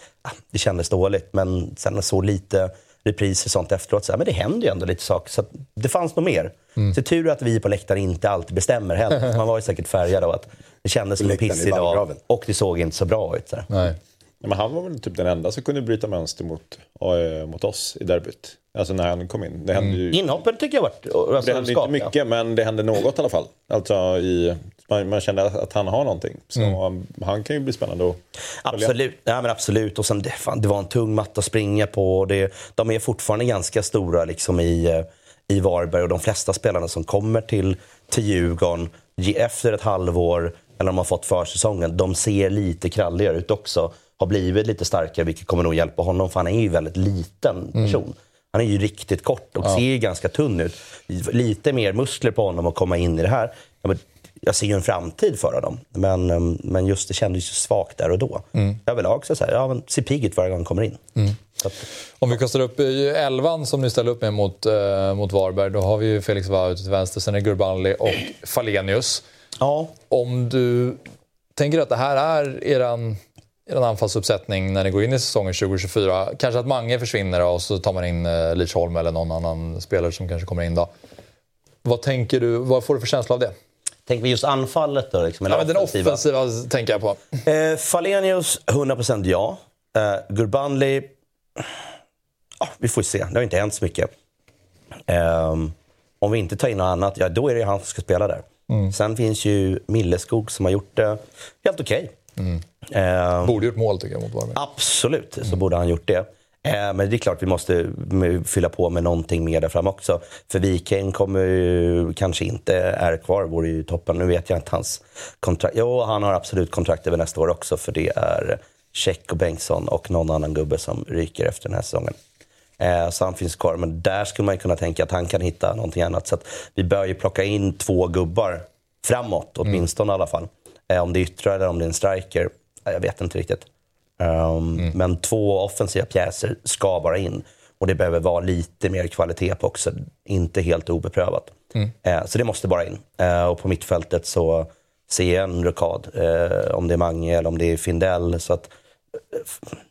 Det kändes dåligt, men sen så lite repriser och sånt efteråt. Så här, men det händer ju ändå lite saker. Så det fanns nog mer. Mm. Så tur att vi på läktaren inte alltid bestämmer heller. [LAUGHS] Man var ju säkert färgad av att det kändes som en pissig dag och det såg inte så bra ut. Så Nej. Men han var väl typ den enda som kunde bryta mönster mot, äh, mot oss i derbyt. Alltså när han kom in. Det hände ju... Inhoppen tycker jag varit alltså, Det hände skap, inte mycket, ja. men det hände något i alla fall. Alltså i, man, man kände att han har någonting. Så mm. han kan ju bli spännande att Absolut. Ja, men absolut. Och sen, det, fan, det var en tung matta att springa på. Det, de är fortfarande ganska stora liksom, i, eh, i Varberg och de flesta spelarna som kommer till, till Djurgården efter ett halvår eller de har fått försäsongen, de ser lite kralligare ut också. Har blivit lite starkare, vilket kommer nog hjälpa honom, för han är ju en väldigt liten mm. person. Mm. Han är ju riktigt kort och ja. ser ganska tunn ut. Lite mer muskler på honom att komma in i det här. Jag ser ju en framtid för honom, men, ehm, men just det kändes ju svagt där och då. Mm. Överlag så, så här, ja, men ser pigg ut varje gång han kommer in. Mm. Att... Om vi kastar upp elvan som ni ställer upp med mot, eh, mot Varberg, då har vi ju Felix Vau till vänster, sen är Gurbanli och Falenius. Ja. Om du tänker att det här är eran, eran anfallsuppsättning när ni går in i säsongen 2024. Kanske att Mange försvinner och så tar man in eh, Lidsholm eller någon annan spelare som kanske kommer in då. Vad tänker du, vad får du för känsla av det? Tänker vi just anfallet då? Liksom, ja, men den offensiva tänker jag på. Eh, Falenius, 100% ja. Eh, Gurbanli, ah, vi får se. Det har inte hänt så mycket. Eh, om vi inte tar in något annat, ja då är det han som ska spela där. Mm. Sen finns ju Milleskog som har gjort det helt okej. Okay. Mm. Eh, borde gjort mål tycker jag mot Varberg. Absolut, så borde han gjort det. Eh, men det är klart vi måste fylla på med någonting mer där fram också. För Wikheim kommer ju, kanske inte är kvar, vore ju toppen. Nu vet jag inte hans kontrakt. Jo, han har absolut kontrakt över nästa år också, för det är Check och Bengtsson och någon annan gubbe som ryker efter den här säsongen. Eh, så han finns kvar. Men där skulle man kunna tänka att han kan hitta någonting annat. Så vi bör ju plocka in två gubbar framåt, åtminstone mm. i alla fall. Eh, om det är yttrar eller om det är en striker, jag vet inte riktigt. Um, mm. Men två offensiva pjäser ska bara in. Och det behöver vara lite mer kvalitet på också. Inte helt obeprövat. Mm. Eh, så det måste bara in. Eh, och på mittfältet så ser jag en rokad. Eh, om det är Mange eller om det är Findell. Så att,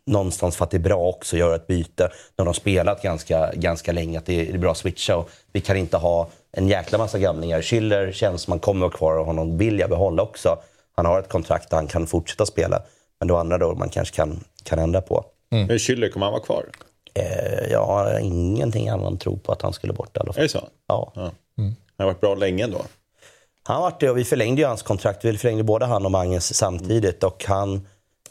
någonstans för att det är bra också att göra ett byte. när de har spelat ganska, ganska länge, att det är bra att switcha. Och vi kan inte ha en jäkla massa gamlingar. Schüller känns man kommer att vara kvar och honom vill jag behålla också. Han har ett kontrakt där han kan fortsätta spela. Men då andra då man kanske kan, kan ändra på. Mm. Men Schüller, kommer han vara kvar? Eh, jag har ingenting annan tro på att han skulle bort i alla fall. Är det så? Ja. ja. Mm. Han har varit bra länge ändå. Han har varit det och vi förlängde ju hans kontrakt. Vi förlängde både han och Manges samtidigt. Och han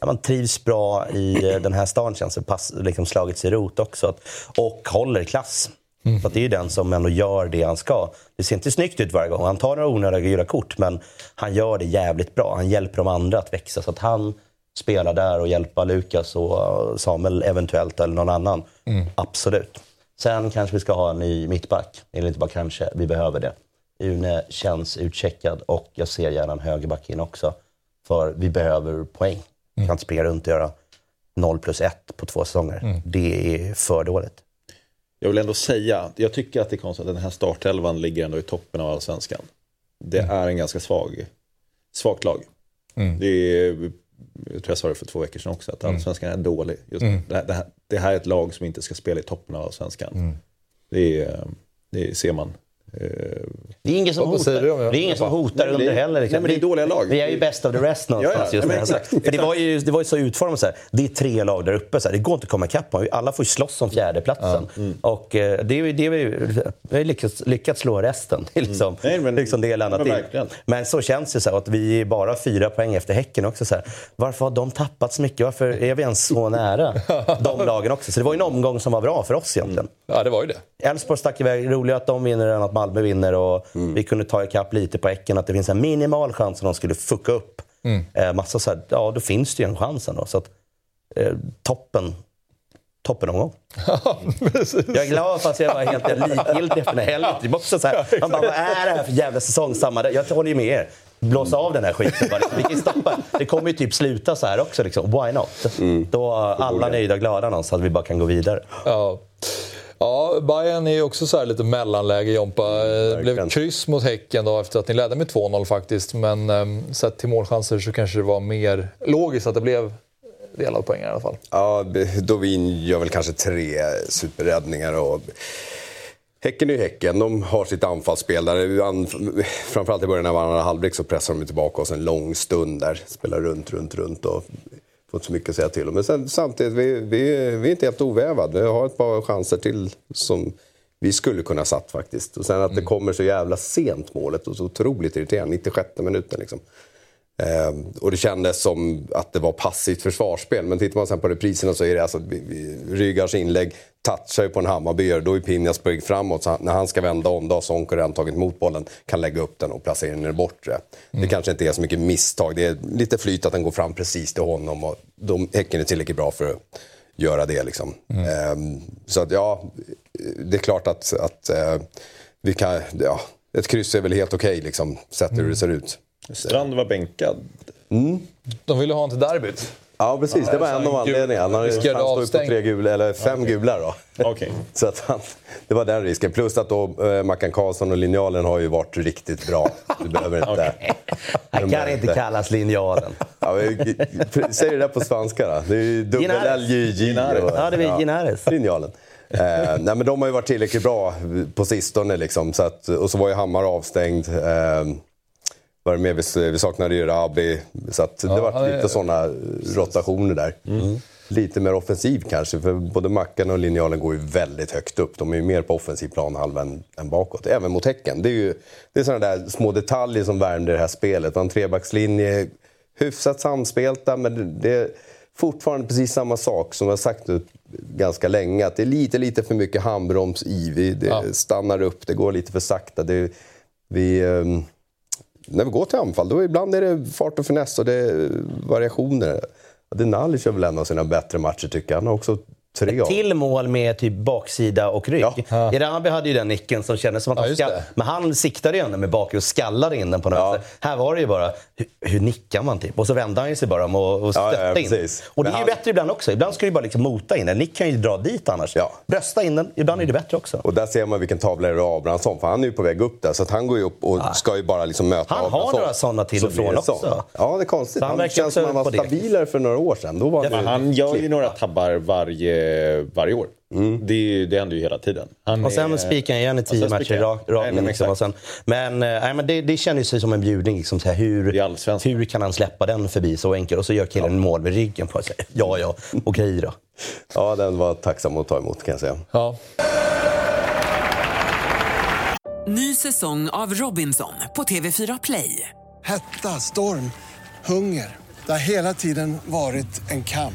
man trivs bra i eh, den här stan känns det. Pass, liksom slagit sig rot också. Och håller klass. Mm. Så det är ju den som ändå gör det han ska. Det ser inte snyggt ut varje gång. Han tar några onödiga gula kort, men han gör det jävligt bra. Han hjälper de andra att växa. Så att han spelar där och hjälper Lukas och Samuel eventuellt, eller någon annan. Mm. Absolut. Sen kanske vi ska ha en ny mittback. Eller inte bara kanske, vi behöver det. Une känns utcheckad och jag ser gärna en högerback in också. För vi behöver poäng. Mm. Kan inte springa runt och göra 0 plus 1 på två säsonger. Mm. Det är för dåligt. Jag vill ändå säga, jag tycker att det är konstigt att den här startelvan ligger ändå i toppen av allsvenskan. Det mm. är en ganska svag, svagt lag. Mm. Det är, jag tror jag sa det för två veckor sedan också, att mm. allsvenskan är dålig. Just mm. det, här, det, här, det, här, är ett lag som inte ska spela i toppen av allsvenskan. Mm. Det, det ser man Det är ingen som hotar, det? det är ingen som hotar Nej, det- under heller. liksom. nej, det är dåliga lag. Vi är ju best of the rest någonstans Ja, ja, just men nu. exakt. För det var, ju, det var ju så utformat så här. Det är tre lag där uppe. Så här. Det går inte att komma ikapp. Alla får ju slåss om fjärdeplatsen. Mm. Och eh, det det är vi, har lyckats, lyckats slå resten. [LAUGHS] Liksom, Mm. Nej, men- liksom det är men verkligen. Men så känns det så här, att vi är bara fyra poäng efter Häcken också. Så här. Varför har de tappat så mycket? Varför är vi ens så nära [LAUGHS] de lagen också? Så det var ju en omgång som var bra för oss egentligen. Ja, det var ju det. Elfsborg stack iväg. Roligare att de vinner än att Malmö vinner. Och Vi kunde ta ikapp lite på Häcken. Att det finns en minimal chans att de skulle fucka upp. Eh, massa så här, ja, då finns det ju en chans ändå. Så att, eh, toppen. Toppen omgång. Jag är glad fast jag var helt likgiltig efter den var också så här, man bara, vad är det här för jävla säsong? Samma, jag håller ju med er. Blåsa av den här skiten bara. Vi kan stoppa. Det kommer ju typ sluta så här också. Liksom. Why not? Då är alla nöjda och glada någonstans att vi bara kan gå vidare. Ja. Ja, Bayern är ju också så lite mellanläge, Jompa. Det blev kryss mot Häcken då efter att ni ledde med 2-0 faktiskt. Men um, sett till målchanser så kanske det var mer logiskt att det blev delad poäng i alla fall. Ja, Dovin gör väl kanske tre superräddningar. Och... Häcken är ju Häcken. De har sitt anfallsspel. Där, framförallt i början av andra halvlek så pressar de tillbaka oss en lång stund där. Spelar runt, runt, runt och får inte så mycket att säga till om. Men sen, samtidigt, vi, vi, vi är inte helt ovävade. Vi har ett par chanser till som vi skulle kunna satt faktiskt. Och sen att det kommer så jävla sent målet och så otroligt irriterande. 96 minuten liksom. Ehm, och det kändes som att det var passivt försvarsspel. Men tittar man sen på repriserna så är det alltså Ryggars inlägg touchar ju på en Hammarbyare. Då är Pinjas på väg framåt. Så när han ska vända om, då har Sonko redan tagit emot bollen. Kan lägga upp den och placera den i det bortre. Det kanske inte är så mycket misstag. Det är lite flyt att den går fram precis till honom. Och de, häcken är tillräckligt bra för att göra det. Liksom. Ehm, så att ja, det är klart att, att eh, vi kan... Ja, ett kryss är väl helt okej, liksom, sett hur det ser ut. Strand var bänkad. De ville ha honom till derbyt. Ja, precis. Det var en av anledningarna. Han, står ju på tre gula, eller fem gula då. Okej. [LAUGHS] Så att han, det var den risken. Plus att då eh, Mackan Karlsson och linjalen har ju varit riktigt bra. Du behöver [LAUGHS] inte... Han kan inte kallas linjalen. Ja, men, säg det där på svenska då. Det är ju dubbel. LJJ. Ja, det är Ginares. Linjalen. Eh, nej, men de har ju varit tillräckligt bra på sistone. Liksom, så att, och så var ju Hammar avstängd. Eh, var det mer? Vi, vi saknade ju Rabi. Så det Ja, var han är- lite sådana rotationer där. Lite mer offensiv kanske, för både Mackan och Linjalen går ju väldigt högt upp. De är ju mer på offensiv planhalva än, än bakåt. Även mot Häcken. Det är ju det är sådana där små detaljer som värmde det här spelet. En trebackslinje, hyfsat samspelta, men det, är fortfarande precis samma sak som jag har sagt nu ganska länge. Att det är lite, lite för mycket handbroms i. Vi, det Ja. stannar upp, det går lite för sakta. Det, vi... ehm, när vi går till anfall, då ibland är det fart och finess och det är variationer. Denali kör väl en av sina bättre matcher tycker jag. Han har också tre av. Till mål med typ baksida och rygg. Ja. Irabi hade ju den nicken som kändes som att Ja, han just ska... det. Men han siktade ju ändå med bak och skallade in den på något Ja. sätt. Här var det ju bara, hur, hur nickar man typ? Och så vände han ju sig bara om och, och Ja, stötte ja, in. precis. Och det Men är ju han- bättre ibland också. Ibland ska du bara liksom mota in den. Nick kan ju dra dit annars. Ja. Brösta in den. Ibland är det bättre också. Och där ser man vilken tavla det är Abrahamsson, för han är ju på väg upp där. Så att han går ju upp och ska ju bara liksom möta Han har några sådana till och från så. också. Ja, det är konstigt. Så han Han, verkar känns som också han var det. stabilare för några år sedan. Då var Ja, han, han gör ju några tabbar varje, varje år. Det, är ju- det händer ju hela tiden. Han Och sen är- spikar han igen i tio matcher rakt. Rak, Nej, men liksom, exakt. och sen, men, eh, nej, men det, det kändes ju som en bjudning. Liksom, så här, hur, hur kan han släppa den förbi så enkelt? Och så gör killen mål med ryggen på sig. [LAUGHS] Ja, ja, okej då. Ja, den var tacksam att ta emot kan jag säga. Ja. Ny säsong av Robinson på TV4 Play. Hetta, storm, hunger. Det har hela tiden varit en kamp.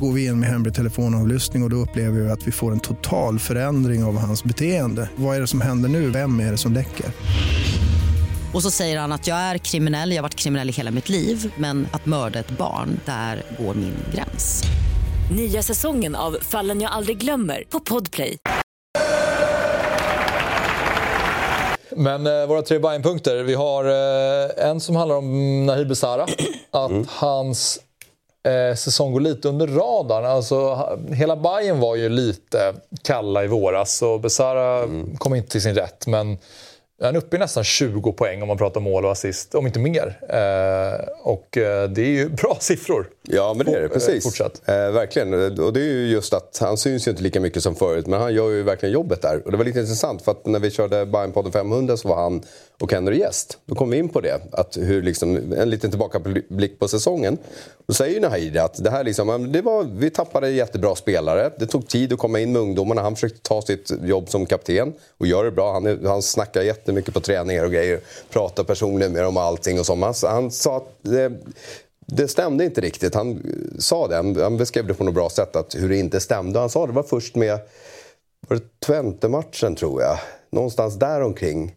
Går vi in med hemlig telefonavlyssning och, och då upplever vi att vi får en total förändring av hans beteende. Vad är det som händer nu? Vem är det som läcker? Och så säger han att jag är kriminell, jag har varit kriminell i hela mitt liv men att mörda ett barn, där går min gräns. Nya säsongen av Fallen jag aldrig glömmer på Podplay. Men eh, våra tre Bayern-punkter. Vi har eh, en som handlar om Nahir Besara. [CLEARS THROAT] Att hans eh, säsong går lite under radarn. Alltså, hela Bayern var ju lite kalla i våras och Besara mm. kom inte till sin rätt. Men han är uppe i nästan 20 poäng om man pratar mål och assist, om inte mer. Eh, och eh, det är ju [LAUGHS] bra siffror. Ja, men det är det. Precis. Fortsatt. Eh, verkligen. Och det är ju just att han syns ju inte lika mycket som förut, men han gör ju verkligen jobbet där. Och det var lite intressant, för att när vi körde Bajenpodden 500 så var han och Henry gäst. Då kom vi in på det, att hur liksom, en liten tillbakablick på säsongen. Då säger ju Nahidi att det här liksom, det var, vi tappade jättebra spelare. Det tog tid att komma in med ungdomarna. Han försökte ta sitt jobb som kapten och gör det bra. Han, han snackar jättemycket på träningar och grejer. Pratar personligen med dem och allting och så. Han, han sa att det, det stämde inte riktigt. Han sa det, han beskrev det på något bra sätt, att hur det inte stämde. Han sa det var först med var det Twente-matchen, tror jag. Någonstans där omkring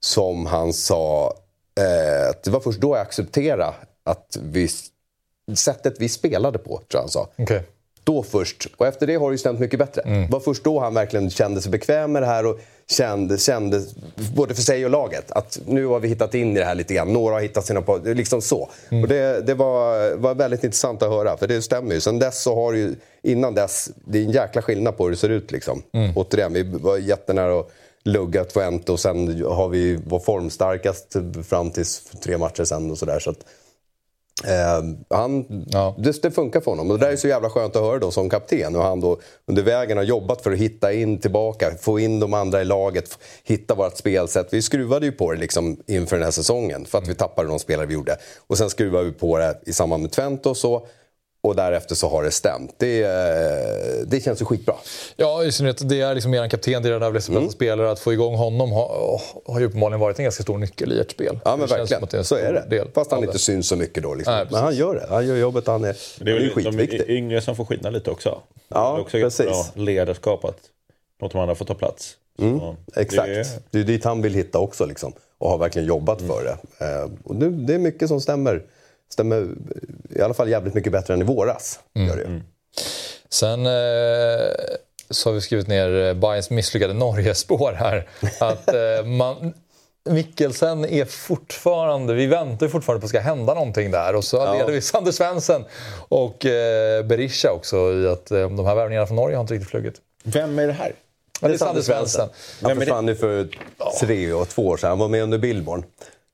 som han sa eh, att det var först då jag accepterade att vi, sättet vi spelade på, tror jag han sa. Okay. Då först. Och efter det har det ju stämt mycket bättre. Mm. Det var först då han verkligen kände sig bekväm med det här och kände, kände både för sig och laget, att nu har vi hittat in i det här lite grann. Några har hittat sina på, liksom så. Mm. Och det, det var, var väldigt intressant att höra, för det stämmer ju. Sen dess så har ju, innan dess, det är en jäkla skillnad på hur det ser ut liksom. Mm. Återigen, vi var jättenära att lugga Twente och sen har vi var formstarkast fram till tre matcher sen och sådär. Så att, eh, han, ja. det, det, funkar för honom och det där är så jävla skönt att höra då som kapten. Och han då under vägen har jobbat för att hitta in tillbaka, få in de andra i laget, hitta vårt spelsätt. Vi skruvade ju på det liksom inför den här säsongen för att vi tappade de spelare vi gjorde. Och sen skruvade vi på det i samband med Twente och så. Och därefter så har det stämt. Det, eh, det känns ju skitbra. Ja, i synnerhet det är liksom er kapten, det är den bästa mm. spelare. Att få igång honom har, har ju uppenbarligen varit en ganska stor nyckel i ert spel. Ja, men verkligen. Är så är det. Del Fast han inte syns så mycket då. Liksom. Nej, men han gör det. Han gör jobbet. Han är, det är, väl, skitviktig. De yngre som får skina lite också. Ja, det är också precis. Bra ledarskap att låta de andra få ta plats. Mm, exakt. Det är... det är dit han vill hitta också. Liksom. Och har verkligen jobbat mm. för det. Eh, och nu, det är mycket som stämmer stämmer i alla fall jävligt mycket bättre än i våras. Mm. Gör det. Mm. Sen eh, så har vi skrivit ner Bayerns misslyckade Norge-spår här. Att eh, [LAUGHS] man, Mikkelsen är fortfarande, vi väntar fortfarande på att det ska hända någonting där. Och så ja. vi Sander Svensson och eh, Berisha också i att eh, de här värvningarna från Norge har inte riktigt flugit. Vem är det här? Ja, det är Sander Svensson. Han försvann ju för tre och två år sedan. Han var med under Billborn.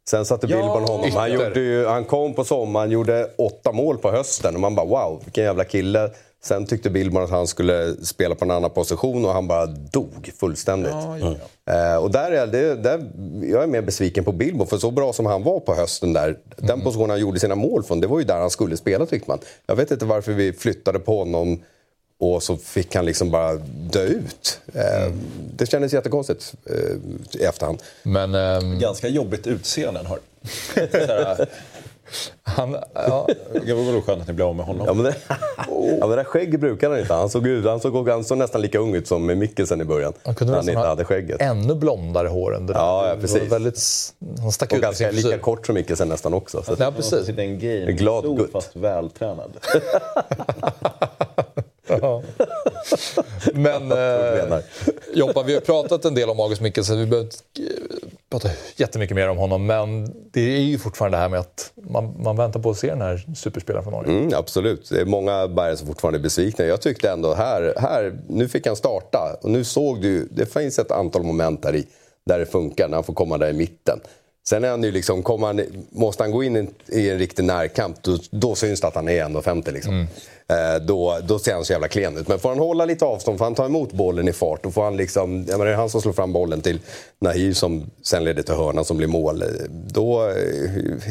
Sen satte ja, Billborn honom. Han, gjorde ju, han kom på sommaren, gjorde åtta mål på hösten och man bara wow, vilken jävla kille. Sen tyckte Billborn att han skulle spela på en annan position och han bara dog fullständigt. Ja, ja, ja. Eh, och där är det, där, jag är mer besviken på Billborn, för så bra som han var på hösten där, mm. den positionen han gjorde sina mål från, det var ju där han skulle spela tyckte man. Jag vet inte varför vi flyttade på honom och så fick han liksom bara dö ut. Eh, mm. Det kändes jättekonstigt eh, i efterhand. Men, ähm... Ganska jobbigt utseende han har. [LAUGHS] Han, ja. [LAUGHS] Det var nog skönt att ni blev av med honom. Ja, men det, oh. [LAUGHS] ja, men det skägg brukade han inte. Han såg, ut, han, såg, han såg nästan lika ung ut som Mikkelsen i början. Han kunde han inte hade skägget. ännu blondare hår än det Ja, ja precis. Väldigt, han stack och ut ganska lika kort som Mikkelsen nästan också. Så. Ja, precis. En game. Glad Stor fast vältränad. Men [LAUGHS] eh, Joppa, vi har pratat en del om August Mikkelsen. Vi behöver prata jättemycket mer om honom. Men det är ju fortfarande det här med att man, man väntar på att se den här superspelaren från Norge. Mm, absolut. Det är många Bayern som fortfarande är besvikna. Jag tyckte ändå här, här, nu fick han starta. Och nu såg du, det finns ett antal moment där i där det funkar, när han får komma där i mitten. Sen är han ju liksom, han, måste han gå in i en riktig närkamp, då, då syns det att han är 1,50 liksom. Mm. Eh, då, då ser han så jävla klen ut. Men får han hålla lite avstånd, får han ta emot bollen i fart, då får han liksom... Jag menar, det är han som slår fram bollen till Nahir som sen leder till hörnan som blir mål. Då, eh,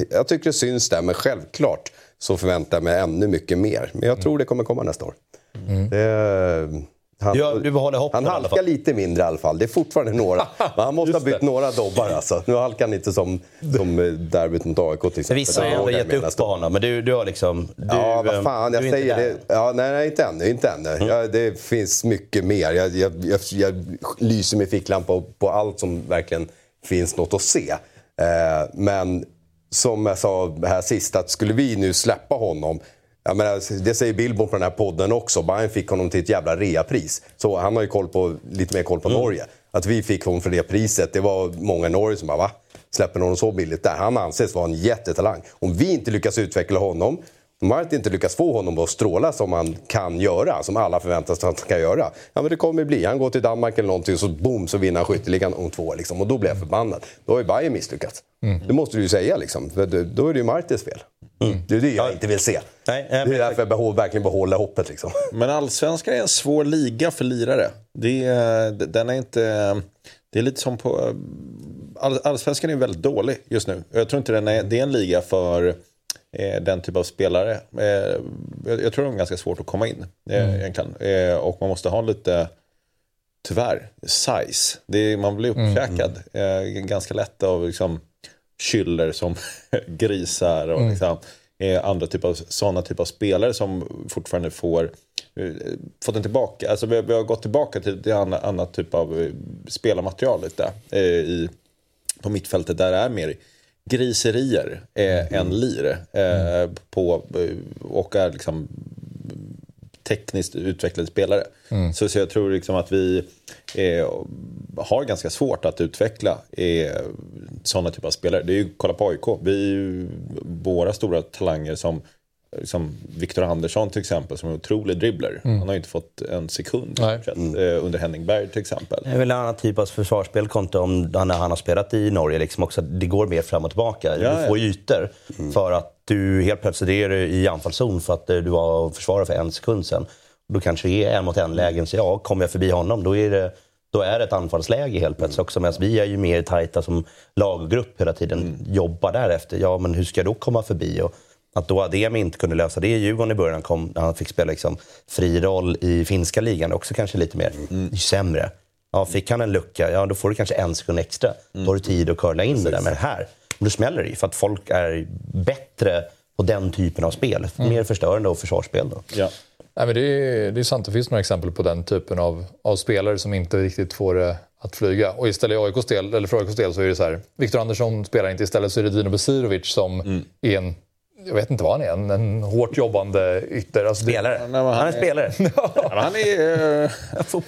jag tycker det syns där, men självklart så förväntar jag mig ännu mycket mer. Men jag tror det kommer komma nästa år. Mm. Det, han, ja, du håller hoppen, han halkar lite mindre i alla fall. Det är fortfarande några. [LAUGHS] Men han måste ha bytt några dobbar alltså. Nu halkar han inte som, som eh, derbyt mot AIK till exempel. Vissa har ändå gett upp på honom, men du, du har liksom... Du, ja, vad fan. Jag säger det. Ja, nej, nej, inte ännu. Inte ännu. Mm. Ja, det finns mycket mer. Jag, jag, jag, jag lyser med ficklampa på, på allt som verkligen finns något att se. Eh, men som jag sa här sist, att skulle vi nu släppa honom jag menar, det säger Billborn på den här podden också. Bayern fick honom till ett jävla reapris. Så han har ju koll på, lite mer koll på mm. Norge. Att vi fick honom för det priset, det var många i Norge som bara va? Släpper någon så billigt där? Han anses vara en jättetalang. Om vi inte lyckas utveckla honom De har inte lyckats få honom att stråla som han kan göra, som alla förväntar sig att han kan göra. Ja men det kommer bli. Han går till Danmark eller någonting och så boom så vinner han skytteligan om två liksom. Och då blir jag förbannad. Då har ju Bayern misslyckats. Mm. Det måste du ju säga liksom. För då är det ju Martins fel. Mm. Det är det jag inte vill se. Nej, det är därför jag behåll, verkligen behåller hoppet. Liksom. Men allsvenskan är en svår liga för lirare. Det är, den är inte... Det är lite som på... All, allsvenskan är väldigt dålig just nu. Jag tror inte den är, det är en liga för den typ av spelare. Eh, jag, tror det är ganska svårt att komma in eh, mm. egentligen. Eh, och man måste ha lite, tyvärr, size. Det är, man blir mm, uppkäkad mm. Eh, ganska lätt av liksom, kyller som [LAUGHS] grisar och mm. liksom, eh, andra typer av, sådana typer av spelare som fortfarande får eh, fått en tillbaka, alltså vi, vi har gått tillbaka till, till annat, annat typ av eh, spelarmaterial lite eh, i, på mittfältet där det är mer griserier eh, mm. än lir. Eh, mm. på, och är liksom tekniskt utvecklade spelare. Mm. Så, så jag tror liksom att vi eh, har ganska svårt att utveckla eh, sådana typer av spelare. Det är ju, kolla på AIK, vi är våra stora talanger som som Viktor Andersson till exempel som är en otrolig dribbler. Mm. Han har ju inte fått en sekund mm. under Henning Berg till exempel. Det är väl en annan typ av försvarsspel kontra om han, han har spelat i Norge. Liksom också, det går mer fram och tillbaka. Ja, du får ja. ytor mm. för att du helt plötsligt är i anfallszon för att du var försvarare för en sekund sedan. Då kanske det är en mot en lägen, så ja, kommer jag förbi honom då är det då är det ett anfallsläge helt plötsligt också. Medan vi är ju mer tajta som laggrupp hela tiden. Mm. Jobbar därefter. Ja, men hur ska jag då komma förbi? Och att då Ademi inte kunde lösa det i Djurgården i början, kom, när han fick spela liksom fri roll i finska ligan, också kanske lite mer mm. sämre. Ja, fick han en lucka, ja då får du kanske en sekund extra. Mm. Då har du tid att curla in Precis. det där. Men här, då smäller det ju. För att folk är bättre på den typen av spel. Mm. Mer förstörande och försvarsspel. Då. Ja. Nej, men det, är, det är sant, det finns några exempel på den typen av, av spelare som inte riktigt får det att flyga. Och istället i AIKs del, eller för AIKs del så är det så här, Viktor Andersson spelar inte, istället så är det Dino Besirovic som mm. är en jag vet inte vad han är, en, en hårt jobbande ytter. Alltså, spelare? Det, han, han, är spelare. [LAUGHS] han, är, uh,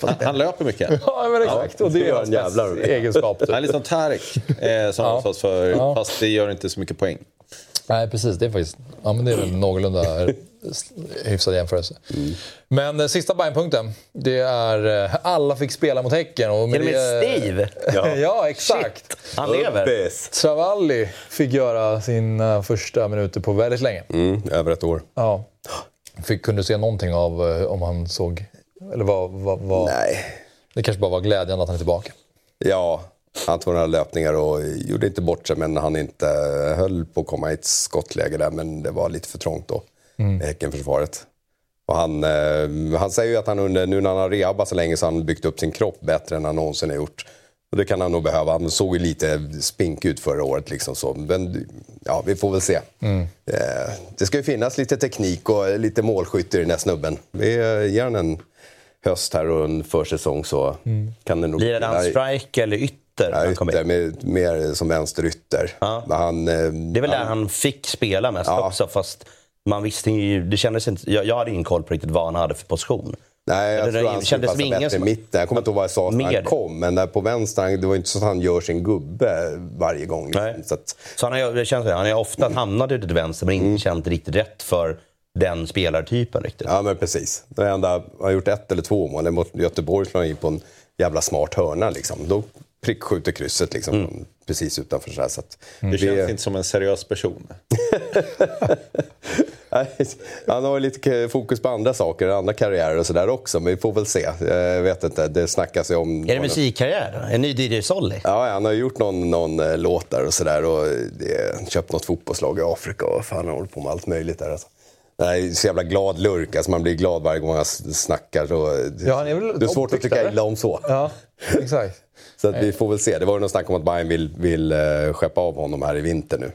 han, [LAUGHS] han löper mycket. Ja, men exakt. Ja, och det är hans jävlar. egenskap. Typ. Han är lite som Tarek, eh, som ja. för, ja. fast det gör inte så mycket poäng. Nej, precis. Det är faktiskt ja, men det är en någorlunda hyfsad jämförelse. Mm. Men eh, sista Bayern-punkten, det är eh, alla fick spela mot Häcken. Och med Till och med Steve? [LAUGHS] Ja, ja exakt. Shit, han lever. Travalli fick göra sina första minuter på väldigt länge. Mm, över ett år. Ja. Fick, kunde du se någonting av eh, om han såg... Eller vad, vad, vad, Nej. Det kanske bara var glädjande att han är tillbaka. Ja, han tog några löpningar och gjorde inte bort sig men han inte höll på att komma i ett skottläge där men det var lite för trångt då mm. Häckenförsvaret. Och han, eh, han säger ju att han under, nu när han har rehabat så länge så har han byggt upp sin kropp bättre än han någonsin har gjort. Och det kan han nog behöva. Han såg ju lite spink ut förra året. Liksom så. Men ja, vi får väl se. Mm. Eh, det ska ju finnas lite teknik och lite målskytte i den här snubben. Vi eh, ger han en höst här och en försäsong så mm. kan det nog... Blir det han strike eller ytter? Ja, ytter med, mer som vänsterytter. Ja. Han, eh, det är väl han, där han fick spela mest ja. också. Fast man visste ju, det kändes inte, jag, jag hade ingen koll på riktigt vad han hade för position. Nej, jag det, tror han skulle passa bättre som... i mitten. Jag kommer inte ihåg vad jag sa när han kom, men där på vänster, det var inte så att han gör sin gubbe varje gång. Liksom. Så, att... så han, har, det känns, han har ofta hamnat ute till vänster, men inte mm. känt riktigt rätt för den spelartypen riktigt. Ja, men precis. Det enda, han har gjort ett eller två mål. Mot Göteborg slår han in på en jävla smart hörna. Liksom. Då prickskjuter krysset liksom, mm. precis utanför. Så, här, så att, mm. Det känns inte som en seriös person. [LAUGHS] [LAUGHS] Han har lite fokus på andra saker, andra karriärer och sådär också. Men vi får väl se. Jag vet inte, det snackas ju om... Är det musikkarriär då? En ny DJ Solly? Ja, han har gjort någon, någon eh, låt där och sådär. Och köpt något fotbollslag i Afrika och fan, han håller på med allt möjligt där. Alltså. Nej, så jävla glad lurk. Alltså man blir glad varje gång han snackar. Så ja, han är väl det är svårt att tycka illa om så. Ja, exakt. [LAUGHS] så att vi får väl se. Det var ju något snack om att Bayern vill, vill uh, skeppa av honom här i vinter nu.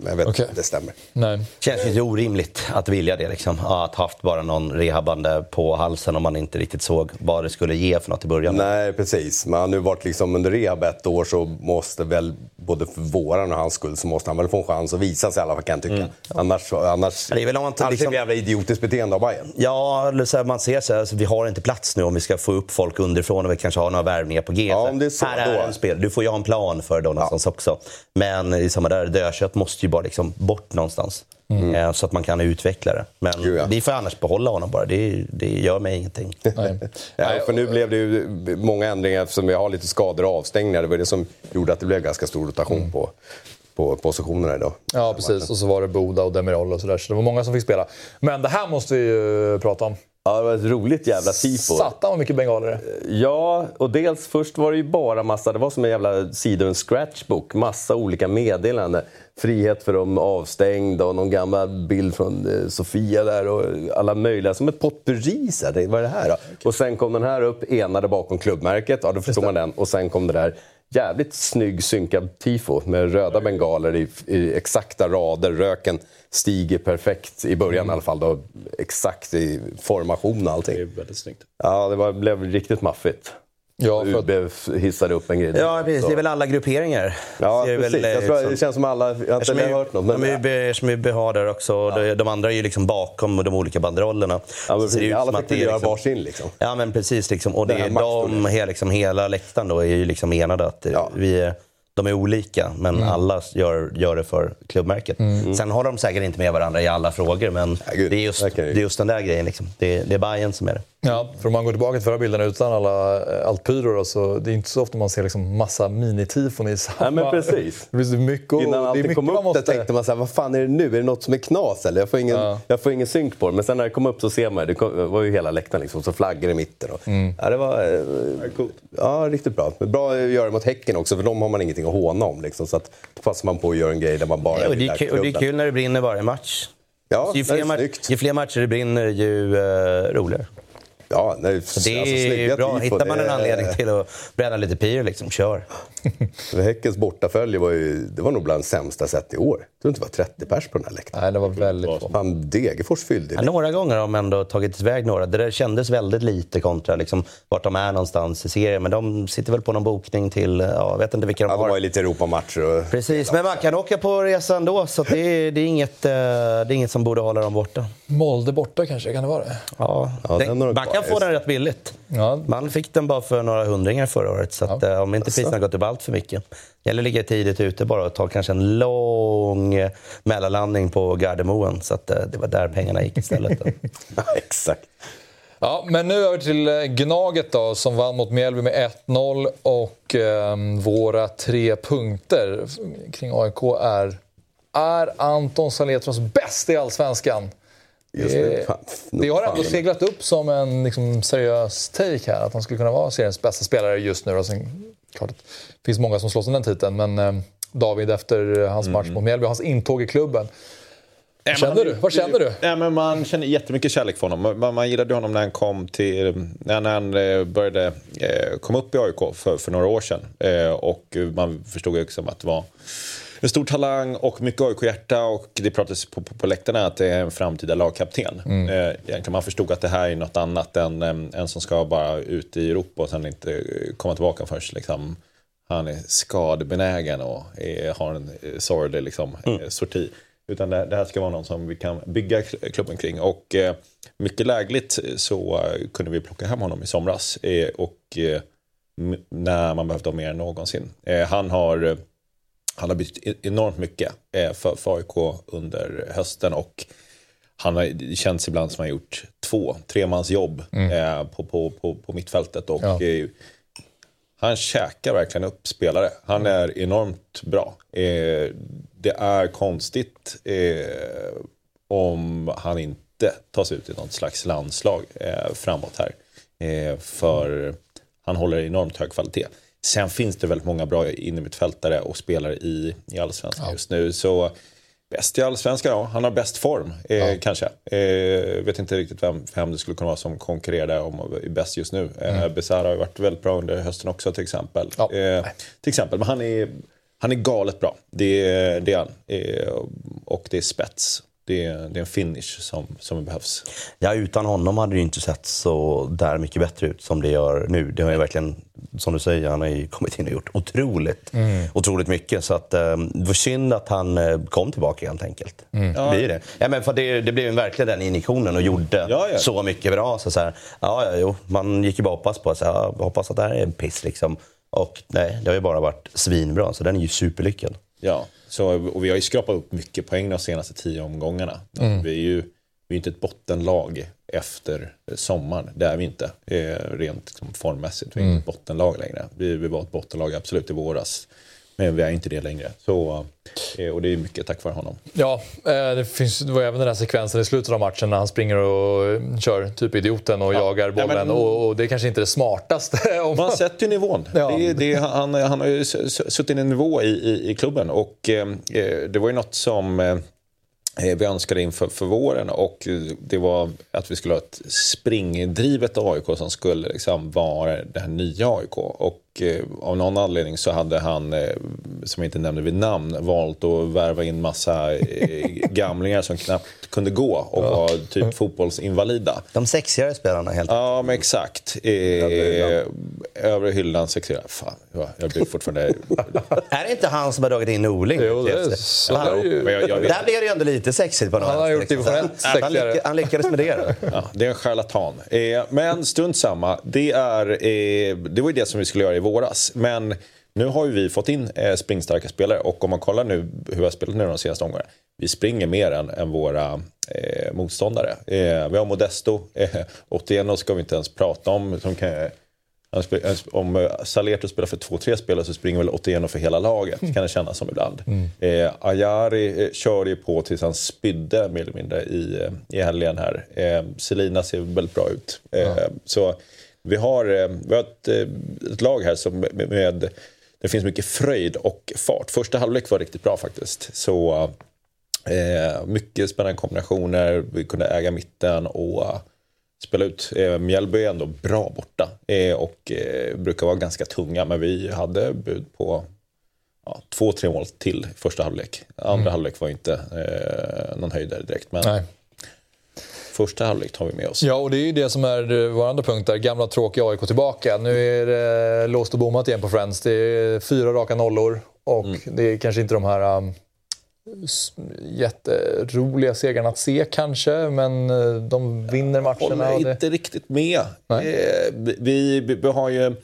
Men jag vet okay. det stämmer. Nej. känns lite orimligt att vilja det. Liksom. Att haft bara någon rehabande på halsen om man inte riktigt såg vad det skulle ge för något i början. Nej, precis. Men han har nu varit liksom under rehab ett år så måste väl, både för våran och hans skull, så måste han väl få en chans att visa sig i alla fall kan jag tycka. Mm. Annars, annars, det är väl om man annars liksom, är det jävla idiotiskt beteende av Bayern. Ja, så här, man ser så här, alltså, vi har inte plats nu om vi ska få upp folk underifrån och vi kanske har några värvningar på G. Ja, om det är så, här är en spel. Du får ju ha en plan för det då någonstans ja. också. Men i samma där, dödkött måste ju bara liksom bort någonstans. Mm. Eh, så att man kan utveckla det. Men jo, ja. vi får annars behålla honom bara. Det, det gör mig ingenting. [LAUGHS] Nej. ja, för nu blev det ju många ändringar eftersom vi har lite skador och avstängningar. Det var det som gjorde att det blev ganska stor rotation mm. på på positionerna idag. Ja, precis. Och så var det Boda och Demirol och sådär. Så det var många som fick spela. Men det här måste vi ju prata om. Ja, det var ett roligt jävla tifo. Satan vad mycket bengaler Ja, och dels först var det ju bara massa, det var som en jävla sida en scratchbook. Massa olika meddelanden. Frihet för de avstängda och någon gammal bild från eh, Sofia där och alla möjliga. Som ett potpurri. Vad är det här då? Och sen kom den här upp, enade bakom klubbmärket. Ja, då förstår man den. Och sen kom det där jävligt snygg synkad tifo med röda bengaler i, i exakta rader. Röken stiger perfekt i början mm. i alla fall. Då, exakt i formation och allting. Det är väldigt snyggt. Ja, det var, blev riktigt maffigt. Ja, för att... UB hissade upp en grej. Ja, precis. Det är väl alla grupperingar. Ja, precis. Väl, jag tror, liksom... Det känns som alla... Jag har inte hört något. Men... UB, eftersom UB har där också. Ja. De andra är ju liksom bakom de olika banderollerna. Ja, men precis. alla fick göra liksom... varsin liksom. Ja, men precis. Liksom. Och det, det de, hela, liksom, hela läktaren då är ju liksom enade att ja. vi de är olika, men mm. alla gör, gör det för klubbmärket. Mm. Sen har de säkert inte med varandra i alla frågor, men ja, det, är just, det är just den där grejen. Liksom. Det, det är Bayern som är det. Ja, för om man går tillbaka till förra bilden utan alla, eh, allt pyro, så det är inte så ofta man ser liksom massa minitifon i samma... Ja, men precis. [LAUGHS] Det finns mycket, Innan allt det kom upp måste... där tänkte man så här, vad fan är det nu? Är det något som är knas eller? Jag får ingen, ja. jag får ingen synk på det. Men sen när det kom upp så ser man det. Det var ju hela läktaren liksom, så flaggor i mitten. Och, mm. ja, det var eh. Ja, riktigt bra. Bra att göra det mot Häcken också, för de har man ingenting att håna om. Liksom, så att då passar man på att göra en grej där man bara... Ja, och, det är kul, och det är kul när det brinner varje match. Ja, ju, fler match, ju fler matcher det brinner, ju uh, roligare. Ja, nej, det alltså, är bra. Hittar man en anledning till att bränna lite pyro, liksom, kör. Häckens bortafölje var, ju, det var nog bland sämsta sett i år. Jag tror inte det var 30 pers på den här läktaren. Nej, det var väldigt få. Fan, Degerfors fyllde ja, Några gånger har de ändå tagit iväg några. Det där kändes väldigt lite kontra liksom, vart de är någonstans i serien. Men de sitter väl på någon bokning till, ja, jag vet inte vilka de ja, har. de har ju lite Europamatcher. Och... Precis, men man kan åka på resa ändå. Så det är, det, är inget, eh, det är inget som borde hålla dem borta. Molde borta kanske, kan det vara det? Ja, ja den, man kan få den rätt billigt. Ja. Man fick den bara för några hundringar förra året. Så att, ja. Eh, om inte priserna gått upp allt för mycket. Det gäller att ligga tidigt ute bara och ta kanske en lång mellanlandning på Gardermoen. Så att, eh, det var där pengarna gick istället. [LAUGHS] Exakt. Ja, men nu över till eh, Gnaget då, som vann mot Mjällby med 1-0. Och eh, våra tre punkter kring AIK är... Är Anton Saletros bäst i Allsvenskan? Det, det har ändå seglat upp som en liksom, seriös take här, att han skulle kunna vara seriens bästa spelare just nu. Alltså, klart det finns många som slåss om den titeln, men eh, David efter hans mm. match mot Mjällby, hans intåg i klubben. Vad känner du? Vad känner du? Ja, men man känner jättemycket kärlek för honom. Man, man gillade honom när han kom till, när han eh, började eh, komma upp i AIK för, för några år sedan. Eh, och man förstod ju liksom att det var en stor talang och mycket AIK-hjärta och det pratades på, på, på läktarna att det är en framtida lagkapten. Mm. Eh, egentligen man förstod att det här är något annat än en som ska bara ut i Europa och sen inte komma tillbaka först. Liksom. Han är skadebenägen och är, har en eh, sorglig liksom, mm. Eh, sorti. Utan det, det, här ska vara någon som vi kan bygga klubben kring. Och eh, mycket lägligt så kunde vi plocka hem honom i somras. Eh, och eh, när man behövde mer än någonsin. han har han har betytt enormt mycket eh, för, för AIK under hösten och han har, det känns ibland som han gjort två, tre mans jobb mm. Eh, på, på, på, på mittfältet. Och, ja. Eh, han käkar verkligen upp spelare. Han är enormt bra. det är konstigt om han inte tas ut i något slags landslag framåt här. för han håller enormt hög kvalitet. Sen finns det väldigt många bra innermittfältare och spelare i, i allsvenskan ja. just nu. Så bäst i allsvenskan, ja. Han har bäst form, eh, ja. kanske. Eh, vet inte riktigt vem, vem det skulle kunna vara som konkurrerar om bäst just nu. Eh, mm. Besara har ju varit väldigt bra under hösten också till exempel. Ja. Eh, till exempel, men han är, han är galet bra. Det, det är han. Eh, och det är spets det är, det är en finish som, som behövs. Ja, utan honom hade det ju inte sett så där mycket bättre ut som det gör nu. Det har ju verkligen, som du säger, han har ju kommit in och gjort otroligt, mm. otroligt mycket. Så att, um, det var synd att han uh, kom tillbaka helt enkelt. Mm. Det blir det. Ja, men för det, det blev verkligen den injektionen och gjorde ja, ja. så mycket bra. Så, så här, ja, ja, jo, man gick ju bara hoppas på att ja, hoppas att det här är en piss liksom. Och nej, det har ju bara varit svinbra, så den är ju superlyckad. Ja. Så, och vi har ju skrapat upp mycket poäng de senaste tio omgångarna. Mm. Vi är ju vi är inte ett bottenlag efter sommaren. Det är vi inte. Eh, rent liksom, formmässigt. Vi är mm. inte ett bottenlag längre. Vi, vi var ett bottenlag absolut i våras. Men vi är inte det längre. Så, eh, och det är mycket tack vare honom. Ja, eh, det, finns, det var även den här sekvensen i slutet av matchen när han springer och kör typ idioten och ja. jagar bollen. Ja, men, och, och, det är kanske inte är det smartaste. [LAUGHS] Om... Man sätter ju nivån. Ja. Det, det, han, han har ju suttit i en nivå i, i, i klubben och eh, det var ju något som eh, vi önskade inför för våren och det var att vi skulle ha ett springdrivet AIK som skulle liksom vara det här nya AIK. Och eh, av någon anledning så hade han, eh, som jag inte nämnde vid namn, valt att värva in massa eh, gamlingar som knappt kunde gå och ja. var typ fotbollsinvalida. De sexigare spelarna helt enkelt. Ja, men exakt. Eh, övre hyllan sexigare. Fan, jag blir fortfarande... [LAUGHS] är det inte han som har dragit in Norling? Jo, det är, så han, ju... jag, jag Där blev det ju ändå lite sexigt på något Han har gjort det han, han, lyck, han lyckades med det. [LAUGHS] ja, det är en charlatan. Eh, men strunt samma. Det, är, eh, det var ju det som vi skulle göra i våras. Men nu har ju vi fått in eh, springstarka spelare och om man kollar nu hur vi har spelat nu de senaste omgångarna. Vi springer mer än, än våra eh, motståndare. Eh, vi har Modesto, eh, Otieno ska vi inte ens prata om. Som kan, om eh, Salerto spelar för två, tre spelare så springer väl Otieno för hela laget, kan det kännas som ibland. Mm. Eh, Ayari eh, körde ju på tills han spydde mer eller mindre i, eh, i helgen här. Eh, Selina ser väldigt bra ut. Eh, ja. Så vi har, eh, vi har ett, ett lag här som med, med det finns mycket fröjd och fart. Första halvlek var riktigt bra faktiskt. Så eh, mycket spännande kombinationer, vi kunde äga mitten och uh, spela ut. Eh, Mjällby är ändå bra borta eh, och eh, brukar vara ganska tunga men vi hade bud på ja, två, tre mål till första halvlek. Andra mm. halvlek var inte eh, någon höjdare direkt. Men Nej första halvlek tar vi med oss. Ja, och det är ju det som är vår andra punkt där. Gamla tråkiga AIK tillbaka. Nu är det låst och bommat igen på Friends. Det är fyra raka nollor och mm. det är kanske inte de här um, jätteroliga segrarna att se kanske, men uh, de vinner matcherna. Jag håller det... inte riktigt med. Eh, vi, vi, vi har ju...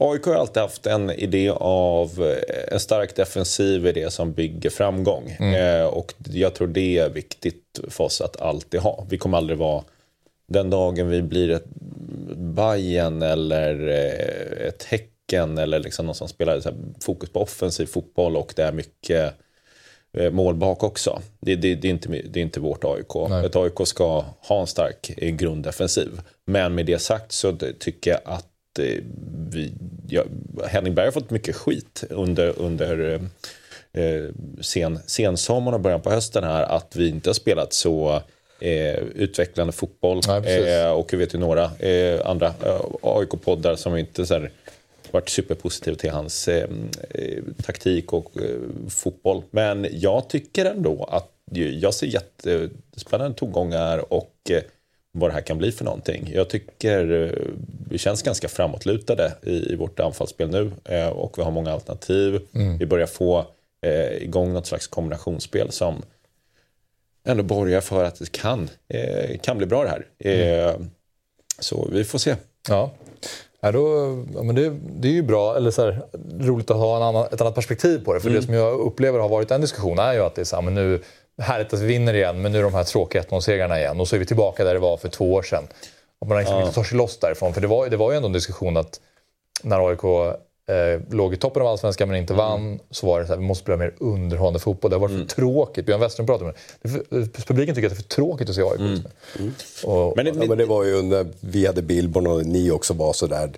AIK har alltid haft en idé av eh, en stark defensiv i det som bygger framgång. Mm. Eh, och jag tror det är viktigt för oss att alltid ha. Vi kommer aldrig vara... Den dagen vi blir ett Bayern eller eh, ett Häcken eller liksom någon som spelar så fokus på offensiv fotboll och det är mycket mål bak också. Det, det, det, är inte, det är inte vårt AIK. Nej. Ett AIK ska ha en stark grunddefensiv. Men med det sagt så tycker jag att Eh, vi, ja, Henning Berg har fått mycket skit under, under eh, sen, sensommaren och början på hösten här att vi inte har spelat så eh, utvecklande fotboll. Nej, eh, och vi vet ju några eh, andra eh, AIK-poddar som inte så här, varit superpositiva till hans eh, taktik och fotboll. Men jag tycker ändå att jag ser jättespännande tongångar och vad det här kan bli för någonting. Jag tycker eh, vi känns ganska framåtlutade i, i vårt anfallsspel nu eh, och vi har många alternativ. Mm. Vi börjar få eh, igång något slags kombinationsspel som ändå borgar för att det kan, eh, kan bli bra det här. Eh, mm. Så vi får se. Ja. Ja, då, ja, men det, det är ju bra, eller så här, roligt att ha en annan, ett annat perspektiv på det. För mm. det som jag upplever har varit en diskussion är ju att det är så här, men nu härligt att vi vinner igen, men nu är de här tråkiga 1-0-segrarna igen. Och så är vi tillbaka där det var för två år sedan. Och man liksom ja. inte tar sig loss därifrån. För det var, det var ju ändå en diskussion att när AIK eh, låg i toppen av Allsvenskan men inte mm. vann så var det så här, vi måste spela mer underhållande fotboll. Det har varit mm. för tråkigt. Björn Westerholm pratade om det. Publiken tycker att det är för tråkigt att se AIK mm. mm. Och, men, det, ja, men det var ju när vi hade Billborn och ni också var så där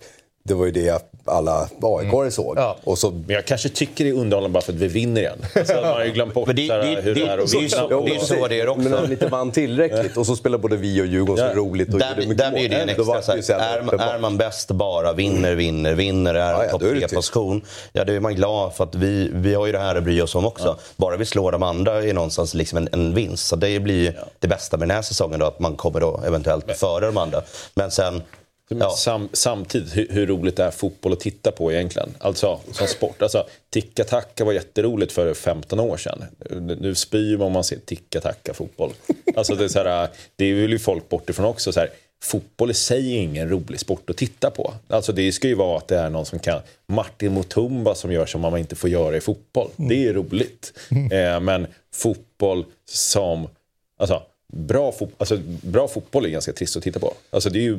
det var ju det alla aik mm. såg. Ja. Och så... Men jag kanske tycker det är underhållande bara för att vi vinner igen. [LAUGHS] Så man har ju glömt bort det, det, hur det, är att vinna. Det, är så det är också. Men när de inte vann tillräckligt och så spelar både vi och Djurgården ja. så roligt och där, gjorde mycket där blir det en extra är, är man bäst bara, vinner, vinner, vinner, är ja, ja, topp tre-position. Ja, då är man glad för att vi, vi har ju det här att bry oss om också. Ja. Bara vi slår de andra är någonstans liksom en, en vinst. Så det blir ju det bästa med den här säsongen då, att man kommer då eventuellt före de andra. Men sen Ja. Sam, samtidigt, hur, hur, roligt är fotboll att titta på egentligen? Alltså som sport. Alltså, ticka-tacka var jätteroligt för 15 år sedan. Nu spyr man om man ser ticka-tacka fotboll. Alltså, det, är så här, det vill ju folk bort ifrån också. Så här, fotboll i sig är ingen rolig sport att titta på. Alltså det ska ju vara att det är någon som kan, Martin Mutumba som gör som man inte får göra i fotboll. Det är roligt. Eh, men fotboll som, alltså bra, fo alltså, bra fotboll är ganska trist att titta på. Alltså, det är ju,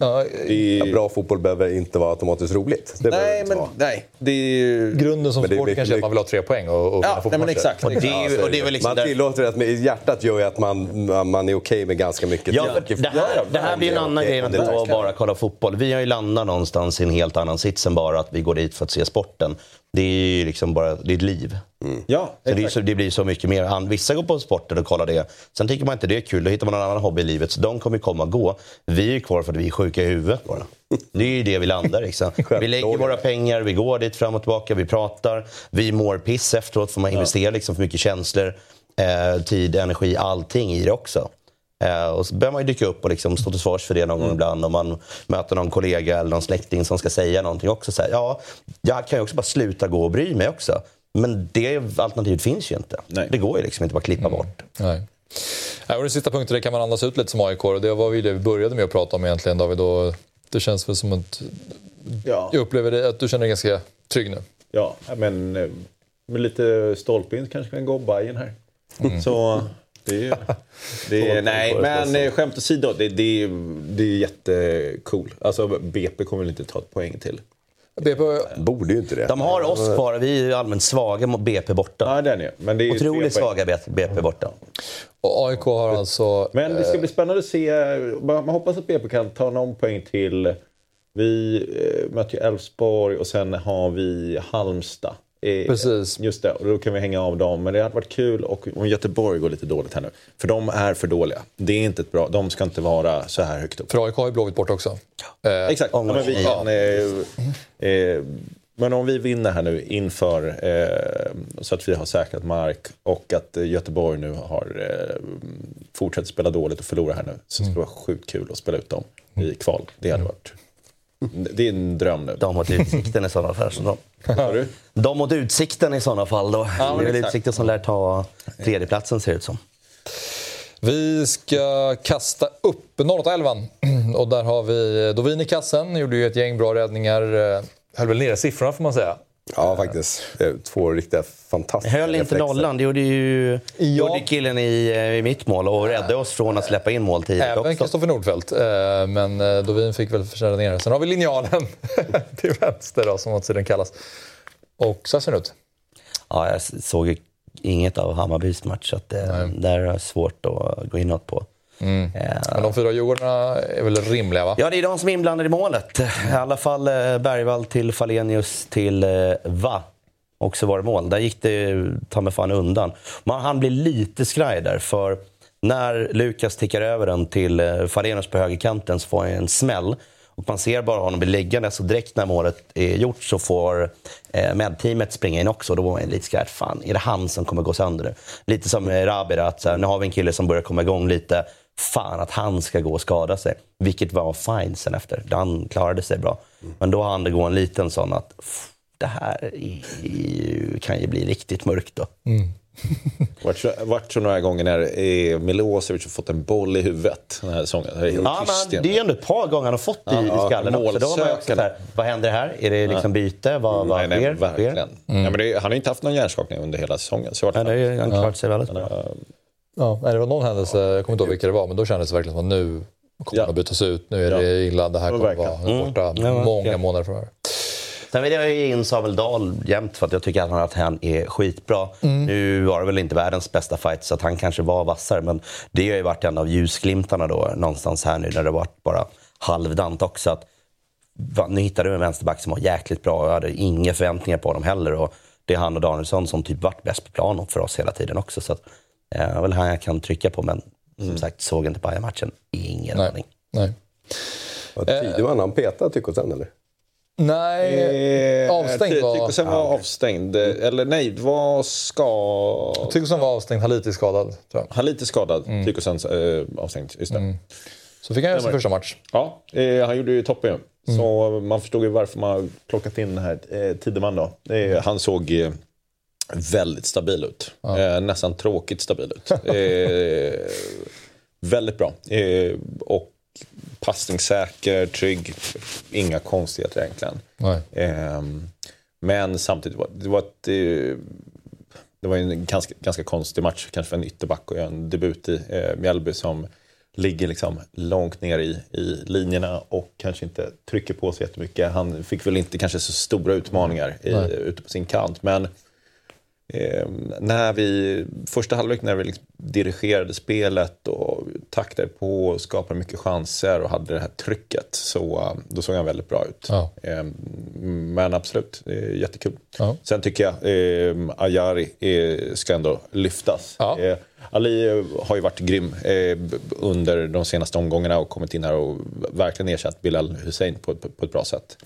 ja, det är... Ja, bra fotboll behöver inte vara automatiskt roligt. Det nej, men, nej. Det är... Grunden som sport kanske är att man vill ha tre poäng och, och ja, nej, men exakt. Och det, är, och det är väl liksom man där... tillåter det, med hjärtat gör ju att man, man är okej okay med ganska mycket. Ja, det, här, det här blir en annan grej än att bara kolla fotboll. Vi har ju landat någonstans i en helt annan sits än bara att vi går dit för att se sporten. Det är ju liksom bara ett liv. Mm. Ja, så det, så, det, blir så mycket mer. Vissa går på sporten och kollar det. Sen tycker man inte det är kul. Då hittar man en annan hobby i livet. Så de kommer komma och gå. Vi är kvar för att vi är sjuka i huvudet bara. Det är ju det vi landar liksom. [LAUGHS] Vi lägger våra pengar, vi går dit fram och tillbaka, vi pratar. Vi mår piss efteråt för man investerar liksom för mycket känslor, eh, tid, energi, allting i det också. Eh, och så behöver man ju dyka upp och liksom stå till svars för det någon gång mm. ibland. Om man möter någon kollega eller någon släkting som ska säga någonting också. Så här, ja, jag kan ju också bara sluta gå och bry mig också. Men det alternativet finns ju inte. Nej. Det går ju liksom inte bara klippa mm. bort. Nej. Ja, och den sista punkten, det kan man andas ut lite som AIK. Och det var ju det vi började med att prata om egentligen David. Och det känns väl som att ja. jag upplever det, att du känner dig ganska trygg nu. Ja, men eh, med lite stolpe in kanske kan gå Bayern här. Mm. Så det är, [LAUGHS] det är, nej, men eh, skämt åsido, det, det, det är jättecool. Alltså BP kommer väl inte ta ett poäng till. BP borde ju inte det. De har oss kvar. Vi är ju allmänt svaga mot BP borta. Ja, det är ni. Men det är Otroligt svaga BP borta. Och AIK har alltså... Men det ska bli spännande att se. Man hoppas att BP kan ta någon poäng till. Vi eh, möter ju Elfsborg och sen har vi Halmstad. Precis. Just det, och då kan vi hänga av dem. Men det hade varit kul och om Göteborg går lite dåligt här nu. För de är för dåliga. Det är inte ett bra, de ska inte vara så här högt upp. För AIK har ju Blåvitt bort också. Ja. Eh, Exakt. Ja, men, vi kan, eh, eh, men om vi vinner här nu inför eh, så att vi har säkrat mark och att Göteborg nu har eh, fortsatt spela dåligt och förlora här nu. Så skulle det vara sjukt kul att spela ut dem i kval. Det hade varit det är en dröm nu. De mot Utsikten i sådana fall. Så de, de mot Utsikten i sådana fall. Då. Ja, det är väl Utsikten som lär ta tredjeplatsen ser det ut som. Vi ska kasta upp 08-11 [CLEARS THROAT] och där har vi Dovin i kassen. Gjorde ju ett gäng bra räddningar. Eh, höll väl nere siffrorna får man säga. Ja, faktiskt. Två riktiga fantastiska Höll inte nollan. Det gjorde ju ja. gjorde killen i, eh, i mitt mål och räddade oss från att släppa in mål tidigt Även Kristoffer Nordfeldt. Eh, men eh, Dovin fick väl förstöra ner. Sen har vi linjalen [LAUGHS] till vänster då, som åt kallas. Och så ser det ut. Ja, jag såg inget av Hammarbys match, så att det, där är svårt att gå in något på. Mm. Men de fyra Djurgårdarna är väl rimliga? va? Ja, det är de som är inblandade i målet. I alla fall eh, Bergvall till Falenius till eh, Va. Också var det mål. Där gick det ta mig fan undan. Man, han blir lite skraj där, för när Lukas tickar över den till eh, Falenius på högerkanten så får han en smäll. Och man ser bara honom bli liggande, så direkt när målet är gjort så får eh, medteamet springa in också. Då var man lite skraj. Fan, är det han som kommer gå sönder nu? Lite som eh, Rabir, att så här, nu har vi en kille som börjar komma igång lite fan att han ska gå och skada sig. Vilket var fine sen efter. Han klarade sig bra. Men då hann det gå en liten sån att det här är, kan ju bli riktigt mörkt då. Mm. [LAUGHS] Vart så, vart så några gånger när eh, Milosevic har fått en boll i huvudet den här säsongen. Det är, ja, men det är ändå ett par gånger han har fått det ja, i skallen också. Då också här, vad händer här? Är det liksom byte? Vad, vad nej, nej, verkligen. Mm. Ja, men det, han har inte haft någon hjärnskakning under hela säsongen. Så ja, det, han klarat sig väldigt bra. Ja, det var någon händelse, jag kommer inte ihåg vilka det var, men då kändes det verkligen som att nu kommer ja. att bytas ut. Nu är det ja. illa, det här kommer vara borta mm. många månader framöver. Sen vill jag ge in Samuel Dahl jämt för att jag tycker att han är skitbra. Mm. Nu var det väl inte världens bästa fight så att han kanske var vassare men det har ju varit en av ljusglimtarna då någonstans här nu när det varit bara halvdant också. Att, nu hittade du en vänsterback som var jäkligt bra jag hade inga förväntningar på honom heller. Och det är han och Danielsson som typ varit bäst på planen för oss hela tiden också. Så att, det är väl här jag kan trycka på, men som mm. sagt, såg inte Bayern-matchen. Ingen Nej. aning. Nej. Var Tideman han petade Tykosen eller? Nej, eh, avstängd var... Tykosen var avstängd. Eller nej, var skadad. Tykosen var avstängd, Haliti skadad. Tror jag. Haliti skadad, mm. Tykosen äh, avstängd. Just det. Mm. Så fick han göra sin första match. Ja, eh, han gjorde ju toppen ju. Mm. Så man förstod ju varför man har plockat in den här eh, Tideman då. Eh, han såg eh, väldigt stabil ut. Ja. Eh, nästan tråkigt stabil ut. [LAUGHS] Eh, väldigt bra. Eh, och passningssäker, trygg. Inga konstigheter egentligen. Eh, men samtidigt var det var ett... Eh, det var en ganska, ganska konstig match, kanske för en ytterback och en debut i eh, Mjällby som ligger liksom långt ner i, i linjerna och kanske inte trycker på sig jättemycket. Han fick väl inte kanske så stora utmaningar i, ute på sin kant. Men eh, när vi, första halvlek när vi liksom dirigerade spelet och taktade på och skapade mycket chanser och hade det här trycket så då såg han väldigt bra ut. Ja. Eh, men absolut, är jättekul. Ja. Sen tycker jag eh, Ayari eh, ska ändå lyftas. Ja. Eh, Ali har ju varit grym eh, under de senaste omgångarna och kommit in här och verkligen ersatt Bilal Hussein på, på, på ett bra sätt.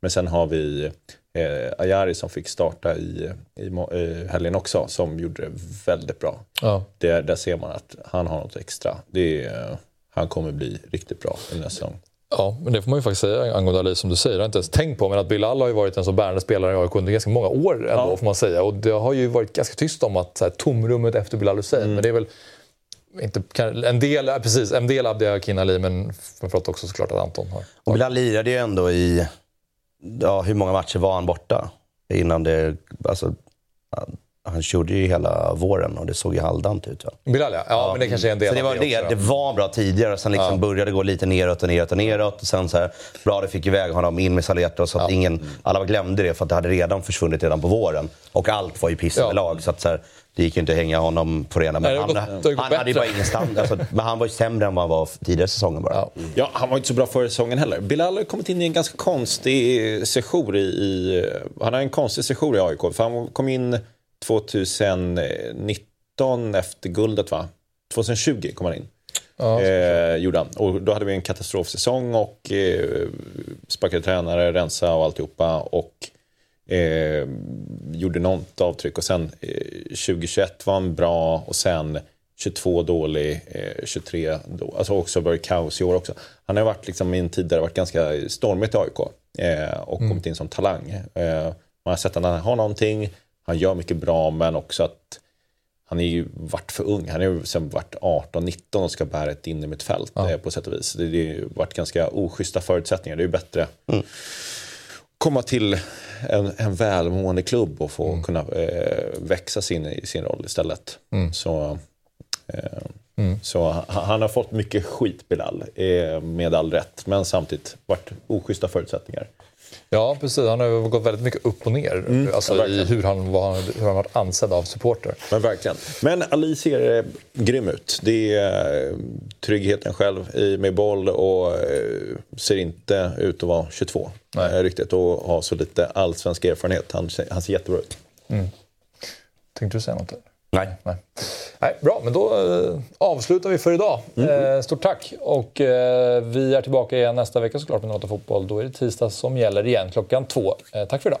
Men sen har vi eh, Ayari som fick starta i, i, i helgen också som gjorde det väldigt bra. Ja. Det, där ser man att han har något extra. Det är, han kommer bli riktigt bra i nästa säsong. Ja, men det får man ju faktiskt säga angående Ali som du säger. Det har jag inte ens tänkt på. Men att Bilal har ju varit en så bärande spelare i AIK under ganska många år ändå, får man säga. Och det har ju varit ganska tyst om att så här, tomrummet efter Bilal Hussein. Men det är väl inte, en del, ja, precis, en del Abdi Akin Ali, men framförallt också såklart att Anton har. Och Bilal lirade ju ändå i... Ja, hur många matcher var han borta? Innan det... Alltså, han- körde ju hela våren och det såg ju halvdant ut. Va? Bilal ja. ja, men det kanske är en del Så det var det. också. Det var bra tidigare. Sen liksom Ja. började det gå lite neråt och neråt och neråt. Och sen så här, bra, det fick iväg honom in med Saletro så att ingen, alla glömde det för att det hade redan försvunnit redan på våren. Och allt var ju piss Ja. överlag. Så att så här, det gick ju inte att hänga honom på det ena. Men Nej, han, gått- han hade ju bara ingen standard. Alltså, men han var ju sämre än vad han var tidigare säsongen bara. Ja. Ja, han var inte så bra förra säsongen heller. Bilal har kommit in i en ganska konstig sejour i, i... Han har en konstig sejour i AIK. För han kom in 2019 efter guldet, va? 2020 kom han in. Ja, eh, gjorde han. Och då hade vi en katastrofsäsong och eh, sparkade tränare, rensa och alltihopa. Och eh, gjorde något avtryck. Och sen eh, 2021 var han bra och sen 22 dålig, eh, 23 då. Alltså också varit kaos i år också. Han har varit liksom i en tid där det varit ganska stormigt i AIK. Eh, och kommit in som talang. Eh, man har sett att han har någonting, han gör mycket bra men också att han är ju varit för ung. Han har ju sen varit 18-19 och ska bära ett in i mitt fält eh, på sätt och vis. Det har ju varit ganska oschyssta förutsättningar. Det är ju bättre komma till en, en välmående klubb och få kunna eh, växa sin, sin roll istället. Så, eh, så han, han har fått mycket skit Bilal, eh, med all rätt. Men samtidigt varit oschyssta förutsättningar. Ja, precis. Han har gått väldigt mycket upp och ner alltså, ja, i hur han, var, hur han varit ansedd av supporter. Men verkligen. Men Ali ser eh, grym ut. Det är eh, tryggheten själv i, med boll och eh, ser inte ut att vara 22 Nej. riktigt och har så lite allsvensk erfarenhet. Han, ser- han ser jättebra ut. Tänkte du säga något? Nej. Nej. Nej, bra, men då eh, avslutar vi för idag. Eh, stort tack. Och eh, vi är tillbaka igen nästa vecka såklart med Nota Fotboll. Då är det tisdag som gäller igen klockan två. Tack för idag.